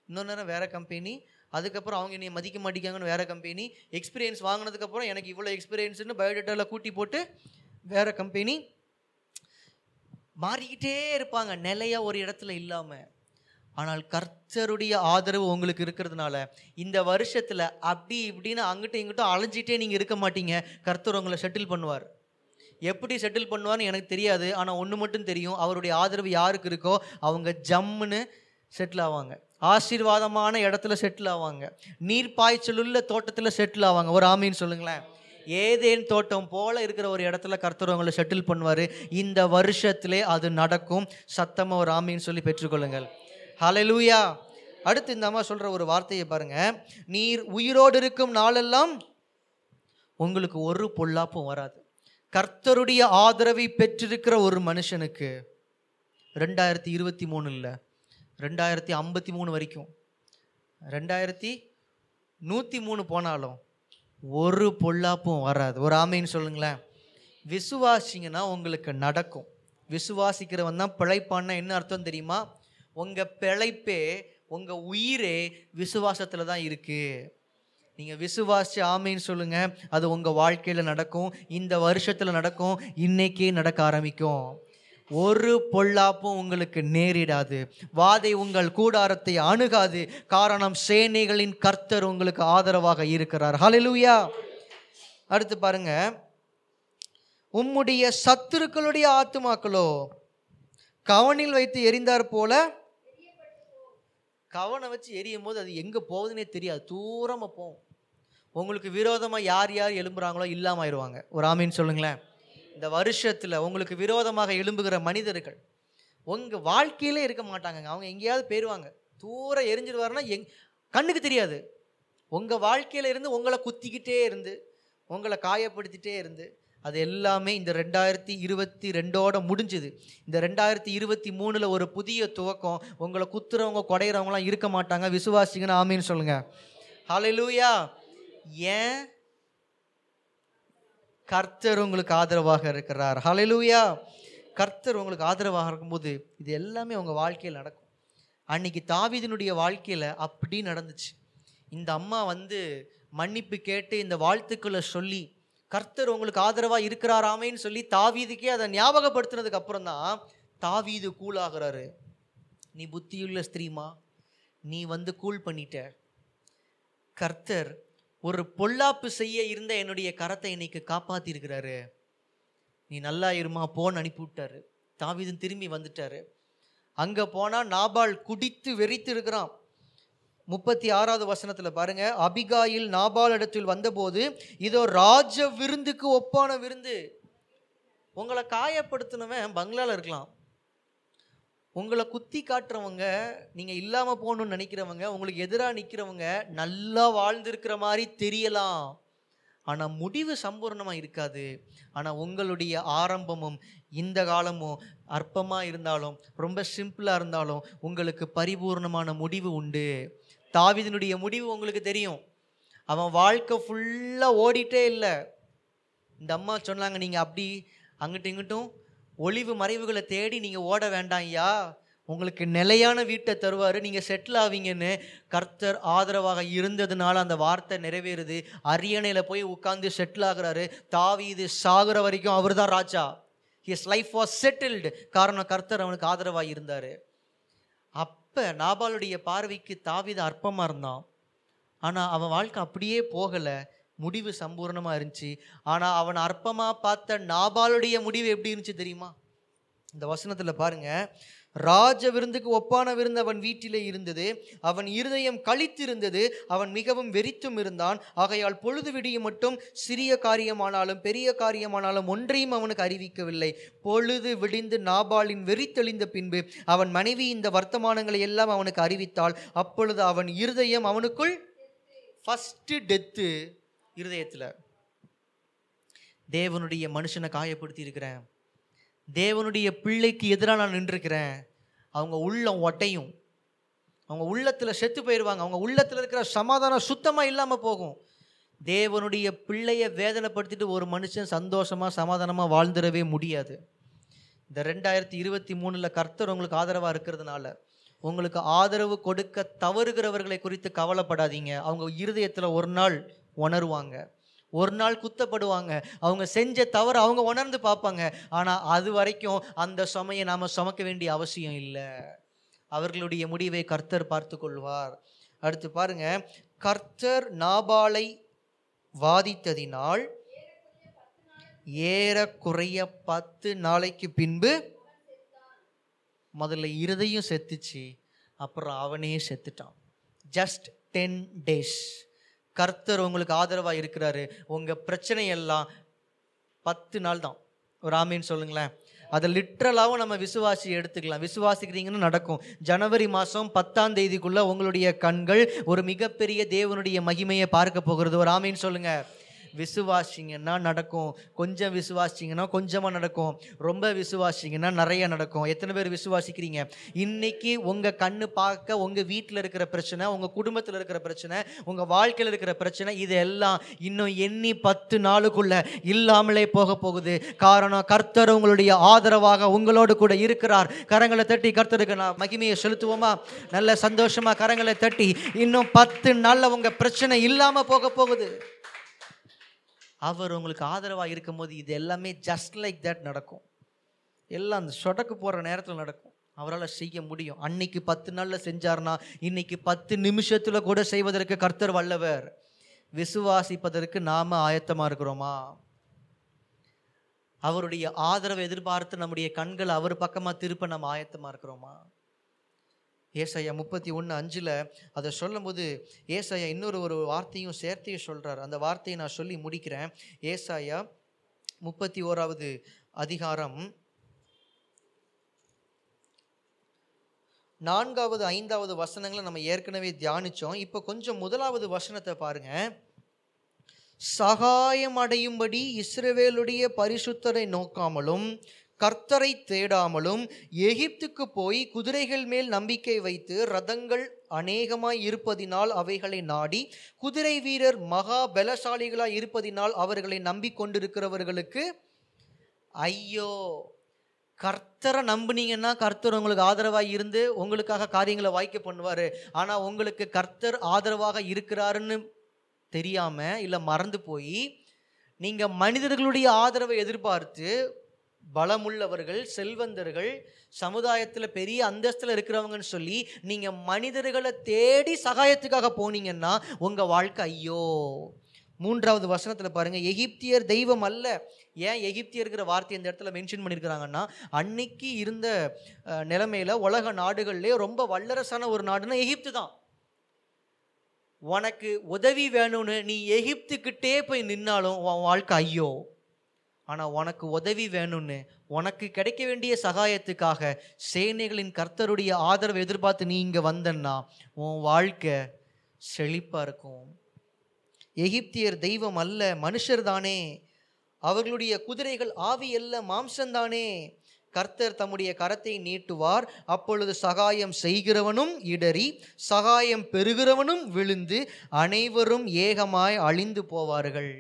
இன்னொரு நேரம் வேறு கம்பெனி அதுக்கப்புறம் அவங்க என்னை மதிக்க மாட்டேங்காங்கன்னு வேறு கம்பெனி எக்ஸ்பீரியன்ஸ் வாங்கினதுக்கப்புறம் எனக்கு இவ்வளோ எக்ஸ்பீரியன்ஸ்னு பயோடேட்டாவில் கூட்டி போட்டு வேறு கம்பெனி மாறிக்கிட்டே இருப்பாங்க. நிலையா ஒரு இடத்துல இல்லாமல் ஆனால் கர்த்தருடைய ஆதரவு உங்களுக்கு இருக்கிறதுனால இந்த வருஷத்தில் அப்படி இப்படின்னு அங்கிட்டும் இங்கிட்டும் அலைஞ்சிட்டே நீங்கள் இருக்க மாட்டீங்க. கர்த்தர் உங்களை செட்டில் பண்ணுவார். எப்படி செட்டில் பண்ணுவார்னு எனக்கு தெரியாது. ஆனால் ஒன்று மட்டும் தெரியும். அவருடைய ஆதரவு யாருக்கு இருக்கோ அவங்க ஜம்முன்னு செட்டில் ஆவாங்க. ஆசீர்வாதமான இடத்துல செட்டில் ஆவாங்க. நீர் பாய்ச்சலுள்ள தோட்டத்தில் செட்டில் ஆவாங்க. ஒரு ஆமின்னு சொல்லுங்களேன். ஏதேன் தோட்டம் போல இருக்கிற ஒரு இடத்துல கர்த்தர்வங்களை செட்டில் பண்ணுவார். இந்த வருஷத்திலே அது நடக்கும். சத்தமாக ஒரு ஆமின்னு சொல்லி பெற்றுக்கொள்ளுங்கள். ஹலலூயா அடுத்து இந்த அம்மா சொல்கிற ஒரு வார்த்தையை பாருங்க. நீர் உயிரோடு இருக்கும் நாளெல்லாம் உங்களுக்கு ஒரு பொல்லாப்பும் வராது. கர்த்தருடைய ஆதரவை பெற்றிருக்கிற ஒரு மனுஷனுக்கு ரெண்டாயிரத்தி இருபத்தி மூணு இல்லை ரெண்டாயிரத்தி ஐம்பத்தி மூணு வரைக்கும். ரெண்டாயிரத்தி நூற்றி மூணு போனாலும் ஒரு பொல்லாப்பும் வராது. ஒரு ஆமைன்னு சொல்லுங்களேன். விசுவாசிங்கன்னா உங்களுக்கு நடக்கும். விசுவாசிக்கிறவன் தான் பிழைப்பான்னா என்ன அர்த்தம் தெரியுமா? உங்கள் பிழைப்பே உங்கள் உயிரே விசுவாசத்தில் தான் இருக்குது நீங்கள் விசுவாசி ஆமைன்னு சொல்லுங்கள் அது உங்கள் வாழ்க்கையில் நடக்கும். இந்த வருஷத்தில் நடக்கும். இன்றைக்கே நடக்க ஆரம்பிக்கும். ஒரு பொல்லாப்பும் உங்களுக்கு நேரிடாது. வாதை உங்கள் கூடாரத்தை அணுகாது. காரணம் சேனைகளின் கர்த்தர் உங்களுக்கு ஆதரவாக இருக்கிறார். ஹalleluya அடுத்து பாருங்க. உம்முடைய சத்துருக்களுடைய ஆத்துமாக்களோ கவனில் வைத்து எரிந்தார் போல கவனை வச்சு எரியும் போது அது எங்கே போகுதுன்னே தெரியாது. தூரமாக போகும். உங்களுக்கு விரோதமாக யார் யார் எழும்புறாங்களோ இல்லாமல் ஆயிடுவாங்க. ஒரு ஆமின்னு சொல்லுங்களேன். இந்த வருஷத்தில் உங்களுக்கு விரோதமாக எழும்புகிற மனிதர்கள் உங்கள் வாழ்க்கையிலே இருக்க மாட்டாங்க அவங்க எங்கேயாவது போயிடுவாங்க தூரம் எரிஞ்சிடுவாருன்னா எங் கண்ணுக்கு தெரியாது. உங்கள் வாழ்க்கையில் இருந்து உங்களை குத்திக்கிட்டே இருந்து உங்களை காயப்படுத்திட்டே இருந்து அது எல்லாமே இந்த ரெண்டாயிரத்தி இருபத்தி ரெண்டோட முடிஞ்சுது. இந்த ரெண்டாயிரத்தி இருபத்தி மூணில் ஒரு புதிய துவக்கம் உங்களை குத்துறவங்க குடையிறவங்களாம் இருக்க மாட்டாங்க. விசுவாசிங்கன்னு ஆமின்னு சொல்லுங்க. லூயா ஏன் கர்த்தர் உங்களுக்கு ஆதரவாக இருக்கிறார்? ஹalleluya கர்த்தர் உங்களுக்கு ஆதரவாக இருக்கும்போது இது எல்லாமே உங்கள் வாழ்க்கையில் நடக்கும். அன்னைக்கு தாவிதனுடைய வாழ்க்கையில் அப்படி நடந்துச்சு. இந்த அம்மா வந்து மன்னிப்பு கேட்டு இந்த வாழ்த்துக்களை சொல்லி கர்த்தர் உங்களுக்கு ஆதரவாக இருக்கிறாராமேன்னு சொல்லி தாவீதுக்கே அதை ஞாபகப்படுத்தினதுக்கு அப்புறம் தான் தாவீது கூலாகிறாரு. நீ புத்தியுள்ள ஸ்திரீமா? நீ வந்து கூல் பண்ணிட்ட. கர்த்தர் ஒரு பொல்லாப்பு செய்ய இருந்த என்னுடைய கரத்தை இன்னைக்கு காப்பாத்திருக்கிறாரு? நீ நல்லா இருமா போன்னு அனுப்பிவிட்டாரு. தாவீதும் திரும்பி வந்துட்டாரு. அங்கே போனால் நாபால் குடித்து வெறித்து இருக்கிறான் முப்பத்தி ஆறாவது வசனத்தில் பாருங்க அபிகாயில் நாபால் இடத்தில் வந்தபோது இதோ ராஜ விருந்துக்கு ஒப்பான விருந்து. உங்களை காயப்படுத்தினவன் பங்களால இருக்கலாம். உங்களை குத்தி காட்டுறவங்க நீங்கள் இல்லாமல் போகணும்னு நினைக்கிறவங்க உங்களுக்கு எதிராக நிற்கிறவங்க நல்லா வாழ்ந்திருக்கிற மாதிரி தெரியலாம். ஆனால் முடிவு சம்பூர்ணமாக இருக்காது. ஆனால் உங்களுடைய ஆரம்பமும் இந்த காலமும் அற்பமாக இருந்தாலும் ரொம்ப சிம்பிளாக இருந்தாலும் உங்களுக்கு பரிபூர்ணமான முடிவு உண்டு. தாவிதனுடைய முடிவு உங்களுக்கு தெரியும். அவன் வாழ்க்கை ஃபுல்லாக ஓடிட்டே இல்லை. இந்த அம்மா சொன்னாங்க நீங்கள் அப்படி அங்கிட்டும் இங்கிட்டும் ஒளிவு மறைவுகளை தேடி நீங்கள் ஓட வேண்டாம் ஐயா. உங்களுக்கு நிலையான வீட்டை தருவார் நீங்கள் செட்டில் ஆவீங்கன்னு. கர்த்தர் ஆதரவாக இருந்ததுனால அந்த வார்த்தை நிறைவேறுது. அரியணையில் போய் உட்காந்து செட்டில் ஆகுறாரு. இது சாகுற வரைக்கும் அவர் தான் ராஜா. ஹிஸ் லைஃப் வாஸ் செட்டில்டு காரணம் கர்த்தர் அவனுக்கு ஆதரவாக இருந்தார். அப்போ நாபாலுடைய பார்வைக்கு தாவித அற்பமாக இருந்தான். ஆனால் அவன் வாழ்க்கை அப்படியே போகலை. முடிவு சம்பூர்ணமாக இருந்துச்சு. ஆனால் அவன் அற்பமாக பார்த்த நாபாலுடைய முடிவு எப்படி இருந்துச்சு தெரியுமா? இந்த வசனத்தில் பாருங்கள் ராஜ விருந்துக்கு ஒப்பான விருந்து அவன் வீட்டிலே இருந்தது. அவன் இருதயம் கழித்திருந்தது அவன் மிகவும் வெறித்தும் இருந்தான். ஆகையால் பொழுது விடியும் மட்டும் சிறிய காரியமானாலும் பெரிய காரியமானாலும் ஒன்றையும் அவனுக்கு அறிவிக்கவில்லை. பொழுது விடிந்து நாபாலின் வெறித்தெளிந்த பின்பு அவன் மனைவி இந்த வர்த்தமானங்களை எல்லாம் அவனுக்கு அறிவித்தாள். அப்பொழுது அவன் இருதயம் அவனுக்குள் ஃபஸ்ட்டு டெத்து இருதயத்தில். தேவனுடைய மனுஷனை காயப்படுத்தி இருக்கிறேன் தேவனுடைய பிள்ளைக்கு எதிராக நான் நின்றுருக்கிறேன். அவங்க உள்ளம் ஒட்டையும் அவங்க உள்ளத்தில் செத்து போயிடுவாங்க அவங்க உள்ளத்தில் இருக்கிற சமாதானம் சுத்தமாக இல்லாமல் போகும். தேவனுடைய பிள்ளையை வேதனைப்படுத்திட்டு ஒரு மனுஷன் சந்தோஷமாக சமாதானமாக வாழ்ந்துடவே முடியாது. இந்த ரெண்டாயிரத்தி இருபத்தி மூணில் கர்த்தர் உங்களுக்கு ஆதரவாக இருக்கிறதுனால உங்களுக்கு ஆதரவு கொடுக்க தவறுகிறவர்களை குறித்து கவலைப்படாதீங்க. அவங்க இருதயத்தில் ஒரு நாள் உணருவாங்க. ஒரு நாள் குத்தப்படுவாங்க. அவங்க செஞ்ச தவறு அவங்க உணர்ந்து பார்ப்பாங்க. ஆனால் அது வரைக்கும் அந்த சுமையை நாம் சுமக்க வேண்டிய அவசியம் இல்லை. அவர்களுடைய முடிவை கர்த்தர் பார்த்து கொள்வார். அடுத்து பாருங்க. கர்த்தர் நாபாலை வாதித்ததினால் ஏறக்குறைய பத்து நாளைக்கு பின்பு முதல்ல இருதையும் செத்துச்சு. அப்புறம் அவனே செத்துட்டான். ஜஸ்ட் டென் டேஸ் கர்த்தர் உங்களுக்கு ஆதரவாக இருக்கிறாரு. உங்கள் பிரச்சனை எல்லாம் பத்து நாள் தான். ஒரு ஆமின்னு சொல்லுங்களேன். அதை லிட்ரலாகவும் நம்ம விசுவாசி எடுத்துக்கலாம். விசுவாசிக்கிறீங்கன்னு நடக்கும். ஜனவரி மாதம் பத்தாம் தேதிக்குள்ளே உங்களுடைய கண்கள் ஒரு மிகப்பெரிய தேவனுடைய மகிமையை பார்க்க போகிறது. ஒரு ஆமின்னு சொல்லுங்கள் விசுவாசிங்கன்னா நடக்கும். கொஞ்சம் விசுவாசிங்கன்னா கொஞ்சமாக நடக்கும். ரொம்ப விசுவாசிங்கன்னா நிறைய நடக்கும். எத்தனை பேர் விசுவாசிக்கிறீங்க? இன்னைக்கு உங்கள் கண்ணு பார்க்க உங்கள் வீட்டில் இருக்கிற பிரச்சனை உங்கள் குடும்பத்தில் இருக்கிற பிரச்சனை உங்கள் வாழ்க்கையில் இருக்கிற பிரச்சனை இது எல்லாம் இன்னும் எண்ணி பத்து நாளுக்குள்ள இல்லாமலே போக போகுது. காரணம் கர்த்தர் உங்களுடைய ஆதரவாக உங்களோடு கூட இருக்கிறார். கரங்களை தட்டி கர்த்தருக்கு நான் மகிமையை செலுத்துவோமா? நல்ல சந்தோஷமாக கரங்களை தட்டி இன்னும் பத்து நாளில் உங்கள் பிரச்சனை இல்லாமல் போக போகுது. அவர் உங்களுக்கு ஆதரவாக இருக்கும்போது இது எல்லாமே ஜஸ்ட் லைக் தட் நடக்கும். எல்லாம் அந்த சொடக்கு போகிற நேரத்தில் நடக்கும். அவரால் செய்ய முடியும். அன்னைக்கு பத்து நாளில் செஞ்சார்னா இன்னைக்கு பத்து நிமிஷத்தில் கூட செய்வதற்கு கர்த்தர் வல்லவர். விசுவாசிப்பதற்கு நாம ஆயத்தமாக இருக்கிறோமா? அவருடைய ஆதரவை எதிர்பார்த்து நம்முடைய கண்கள் அவர் பக்கமாக திருப்ப நம்ம ஆயத்தமாக இருக்கிறோமா? ஏசையா முப்பத்தி ஒன்று அஞ்சில் அதை சொல்லும்போது ஏசாயா இன்னொரு ஒரு வார்த்தையும் சேர்த்தையும் சொல்கிறார் அந்த வார்த்தையை நான் சொல்லி முடிக்கிறேன். ஏசாயா முப்பத்தி ஓராவது அதிகாரம். நான்காவது ஐந்தாவது வசனங்களை நம்ம ஏற்கனவே தியானிச்சோம். இப்போ கொஞ்சம் முதலாவது வசனத்தை பாருங்க. சகாயம் அடையும்படி இஸ்ரவேலுடைய பரிசுத்தரை நோக்காமலும் கர்த்தரை தேடாமலும் எகிப்துக்கு போய் குதிரைகள் மேல் நம்பிக்கை வைத்து ரதங்கள் அநேகமாய் இருப்பதினால் அவைகளை நாடி குதிரை வீரர் மகா பலசாலிகளாய் இருப்பதினால் அவர்களை நம்பிக்கொண்டிருக்கிறவர்களுக்கு ஐயோ கர்த்தரை நம்புனீங்கன்னா கர்த்தர் உங்களுக்கு ஆதரவாக இருந்து உங்களுக்காக காரியங்களை வாய்க்க பண்ணுவார். ஆனால் உங்களுக்கு கர்த்தர் ஆதரவாக இருக்கிறாருன்னு தெரியாமல் இல்லை மறந்து போய் நீங்கள் மனிதர்களுடைய ஆதரவை எதிர்பார்த்து பலமுள்ளவர்கள் செல்வந்தர்கள் சமுதாயத்தில் பெரிய அந்தஸ்தில் இருக்கிறவங்கன்னு சொல்லி நீங்கள் மனிதர்களை தேடி சகாயத்துக்காக போனீங்கன்னா உங்கள் வாழ்க்கை ஐயோ. மூன்றாவது வசனத்தில் பாருங்கள் எகிப்தியர் தெய்வம் அல்ல. ஏன் எகிப்தியர்கிற வார்த்தை இந்த இடத்துல மென்ஷன் பண்ணியிருக்கிறாங்கன்னா அன்னைக்கு இருந்த நிலைமையில் உலக நாடுகள்லேயே ரொம்ப வல்லரசான ஒரு நாடுன்னா எகிப்து தான். உனக்கு உதவி வேணும்னு நீ எகிப்துக்கிட்டே போய் நின்னாலும் உன் வாழ்க்கை ஐயோ. ஆனால் உனக்கு உதவி வேணும்னு உனக்கு கிடைக்க வேண்டிய சகாயத்துக்காக சேனைகளின் கர்த்தருடைய ஆதரவை எதிர்பார்த்து நீ இங்கே வந்தன்னா உன் வாழ்க்கை செழிப்பாக இருக்கும். எகிப்தியர் தெய்வம் அல்ல மனுஷர் தானே. அவர்களுடைய குதிரைகள் ஆவி அல்ல மாம்சந்தானே கர்த்தர் தம்முடைய கரத்தை நீட்டுவார். அப்பொழுது சகாயம் செய்கிறவனும் இடறி சகாயம் பெறுகிறவனும் விழுந்து அனைவரும் ஏகமாய் அழிந்து போவார்கள்.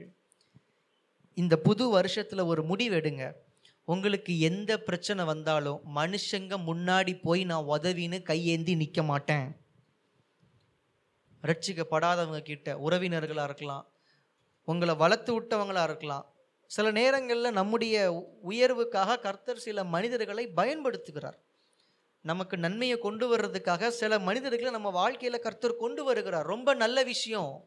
இந்த புது வருஷத்தில் ஒரு முடிவெடுங்க. உங்களுக்கு எந்த பிரச்சனை வந்தாலும் மனுஷங்க முன்னாடி போய் நான் உதவின்னு கையேந்தி நிற்க மாட்டேன். ரட்சிக்கப்படாதவங்க கிட்ட உறவினர்களாக இருக்கலாம் உங்களை வளர்த்து விட்டவங்களாக இருக்கலாம். சில நேரங்களில் நம்முடைய உயர்வுக்காக கர்த்தர் சில மனிதர்களை பயன்படுத்துகிறார். நமக்கு நன்மையை கொண்டு வர்றதுக்காக சில மனிதர்களை நம்ம வாழ்க்கையில் கர்த்தர் கொண்டு வருகிறார். ரொம்ப நல்ல விஷயம்.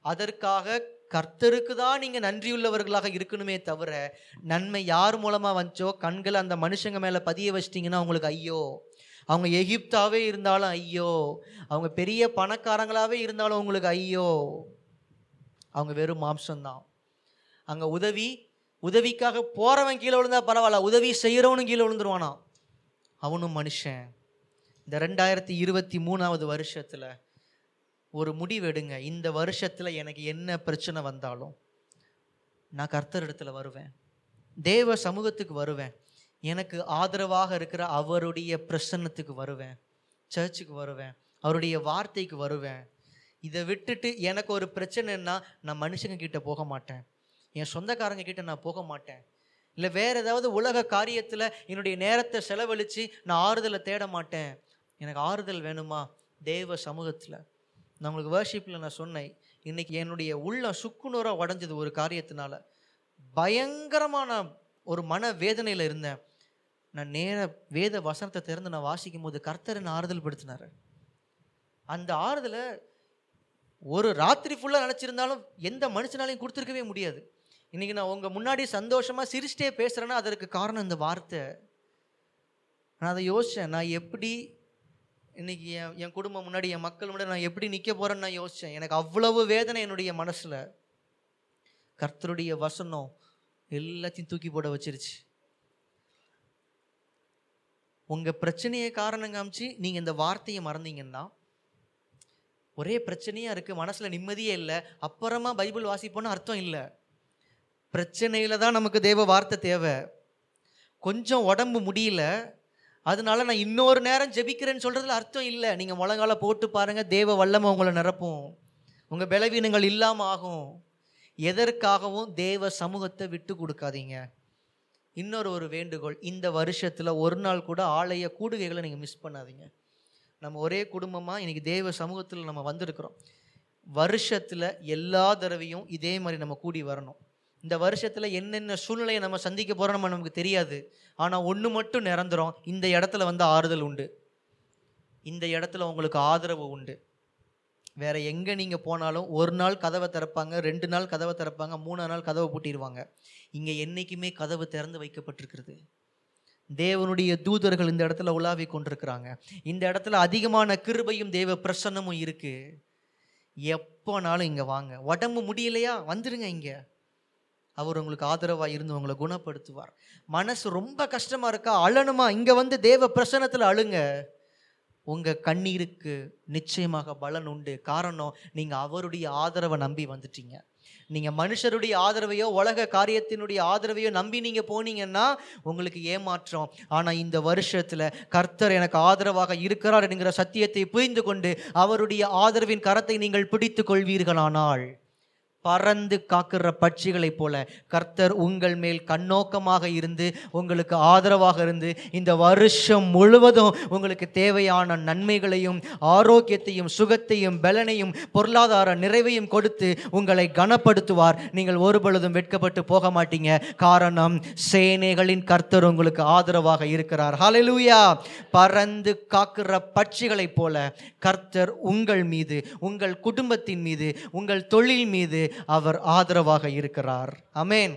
அதற்காக கர்த்தருக்கு தான் நீங்கள் நன்றியுள்ளவர்களாக இருக்கணுமே தவிர நன்மை யார் மூலமாக வந்துச்சோ கண்களை அந்த மனுஷங்க மேலே பதிய வச்சிட்டிங்கன்னா அவங்களுக்கு ஐயோ. அவங்க எகிப்தாவே இருந்தாலும் ஐயோ. அவங்க பெரிய பணக்காரங்களாவே இருந்தாலும் உங்களுக்கு ஐயோ. அவங்க வெறும் மாம்சம்தான். அங்கே உதவி உதவிக்காக போகிறவன் கீழே விழுந்தா பரவாயில்ல உதவி செய்கிறவனும் கீழே விழுந்துருவானா அவனும் மனுஷன். இந்த ரெண்டாயிரத்தி இருபத்தி மூணாவது வருஷத்தில் ஒரு முடிவெடுங்க இந்த வருஷத்தில் எனக்கு என்ன பிரச்சனை வந்தாலும் நான் கர்த்தர் இடத்துல வருவேன். தேவ சமூகத்துக்கு வருவேன். எனக்கு ஆதரவாக இருக்கிற அவருடைய பிரசன்னத்துக்கு வருவேன். சர்ச்சுக்கு வருவேன். அவருடைய வார்த்தைக்கு வருவேன். இதை விட்டுட்டு எனக்கு ஒரு பிரச்சனைன்னா நான் மனுஷங்க கிட்ட போக மாட்டேன். என் சொந்தக்காரங்க கிட்ட நான் போக மாட்டேன். இல்லை வேற ஏதாவது உலக காரியத்தில் என்னுடைய நேரத்தை செலவழித்து நான் ஆறுதலை தேட மாட்டேன். எனக்கு ஆறுதல் வேணுமா? தேவ சமூகத்தில். நான் உங்களுக்கு வேர்ஷிப்பில் நான் சொன்னேன் இன்னைக்கு என்னுடைய உள்ள சுக்குநூறாக உடஞ்சது ஒரு காரியத்தினால. பயங்கரமான ஒரு மன வேதனையில் இருந்தேன். நான் நேர வேத வசனத்தை திறந்து நான் வாசிக்கும் போது கர்த்தர் என்னை ஆறுதல் படுத்தினார். அந்த ஆறுதலை ஒரு ராத்திரி ஃபுல்லாக நினச்சிருந்தாலும் எந்த மனுஷனாலையும் கொடுத்துருக்கவே முடியாது. இன்றைக்கி நான் உங்கள் முன்னாடி சந்தோஷமாக சிரிச்சிட்டே பேசுகிறேன்னா அதற்கு காரணம் இந்த வார்த்தை. நான் அதை யோசித்தேன் நான் எப்படி இன்னைக்கு என் என் குடும்பம் முன்னாடி என் மக்கள் முன்னாடி நான் எப்படி நிற்க போகிறேன்னு நான் யோசித்தேன் எனக்கு அவ்வளவு வேதனை என்னுடைய மனசில். கர்த்தருடைய வசனம் எல்லாத்தையும் தூக்கி போட வச்சிருச்சு. உங்கள் பிரச்சனையை காரணம் காமிச்சு நீங்கள் இந்த வார்த்தையை மறந்தீங்கன்னா ஒரே பிரச்சனையாக இருக்குது மனசில் நிம்மதியே இல்லை அப்புறமா பைபிள் வாசிப்போன்னு அர்த்தம் இல்லை. பிரச்சனையில் தான் நமக்கு தேவ வார்த்தை தேவை. கொஞ்சம் உடம்பு முடியல அதனால நான் இன்னொரு நேரம் ஜெபிக்கிறேன்னு சொல்கிறதுல அர்த்தம் இல்லை. நீங்கள் முழங்கால போட்டு பாருங்கள் தேவ வல்லமை உங்களை நிரப்பும். உங்கள் பலவீனங்கள் இல்லாமல் ஆகும். எதற்காகவும் தேவ சமூகத்தை விட்டு கொடுக்காதீங்க. இன்னொரு ஒரு வேண்டுகோள் இந்த வருஷத்தில் ஒரு நாள் கூட ஆலய கூடுகைகளை நீங்கள் மிஸ் பண்ணாதீங்க. நம்ம ஒரே குடும்பமாக இன்னைக்கு தேவ சமூகத்தில் நம்ம வந்திருக்கிறோம். வருஷத்தில் எல்லா தடவையும் இதே மாதிரி நம்ம கூடி வரணும். இந்த வருஷத்தில் என்னென்ன சூழ்நிலையை நம்ம சந்திக்க போகிறோம் நம்ம நமக்கு தெரியாது. ஆனால் ஒன்று மட்டும் நிரந்தரம். இந்த இடத்துல வந்து ஆறுதல் உண்டு. இந்த இடத்துல உங்களுக்கு ஆதரவு உண்டு. வேற எங்கே நீங்கள் போனாலும் ஒரு நாள் கதவை திறப்பாங்க ரெண்டு நாள் கதவை திறப்பாங்க மூணு நாள் கதவை பூட்டிடுவாங்க இங்கே என்றைக்குமே கதவு திறந்து வைக்கப்பட்டிருக்கிறது. தேவனுடைய தூதர்கள் இந்த இடத்துல உலாவி கொண்டிருக்கிறாங்க. இந்த இடத்துல அதிகமான கிருபையும் தேவ பிரசன்னமும் இருக்குது எப்போனாலும் இங்கே வாங்க. உடம்பு முடியலையா? வந்துடுங்க இங்கே. அவர் உங்களுக்கு ஆதரவாக இருந்து உங்களை குணப்படுத்துவார். மனசு ரொம்ப கஷ்டமாக இருக்கா? அழணுமா? இங்கே வந்து தேவ பிரசனத்தில் அழுங்க. உங்கள் கண்ணீருக்கு நிச்சயமாக பலன் உண்டு. காரணம் நீங்கள் அவருடைய ஆதரவை நம்பி வந்துட்டீங்க. நீங்கள் மனுஷருடைய ஆதரவையோ உலக காரியத்தினுடைய ஆதரவையோ நம்பி நீங்கள் போனீங்கன்னா உங்களுக்கு ஏமாற்றம். ஆனால் இந்த வருஷத்தில் கர்த்தர் எனக்கு ஆதரவாக இருக்கிறார் என்கிற சத்தியத்தை புரிந்து கொண்டு அவருடைய ஆதரவின் கரத்தை நீங்கள் பிடித்து கொள்வீர்களானால். பறந்து காக்கிற பட்சிகளைப் போல கர்த்தர் உங்கள் மேல் கண்ணோக்கமாக இருந்து உங்களுக்கு ஆதரவாக இருந்து இந்த வருஷம் முழுவதும் உங்களுக்கு தேவையான நன்மைகளையும் ஆரோக்கியத்தையும் சுகத்தையும் பலனையும் பொருளாதார நிறைவையும் கொடுத்து உங்களை கனப்படுத்துவார். நீங்கள் ஒரு பொழுதும் வெட்கப்பட்டு போக மாட்டீங்க. காரணம் சேனைகளின் கர்த்தர் உங்களுக்கு ஆதரவாக இருக்கிறார். ஹலலூயா பறந்து காக்கிற பட்சிகளைப் போல கர்த்தர் உங்கள் மீது உங்கள் குடும்பத்தின் மீது உங்கள் தொழில் மீது அவர் ஆதரவாக இருக்கிறார். அமேன்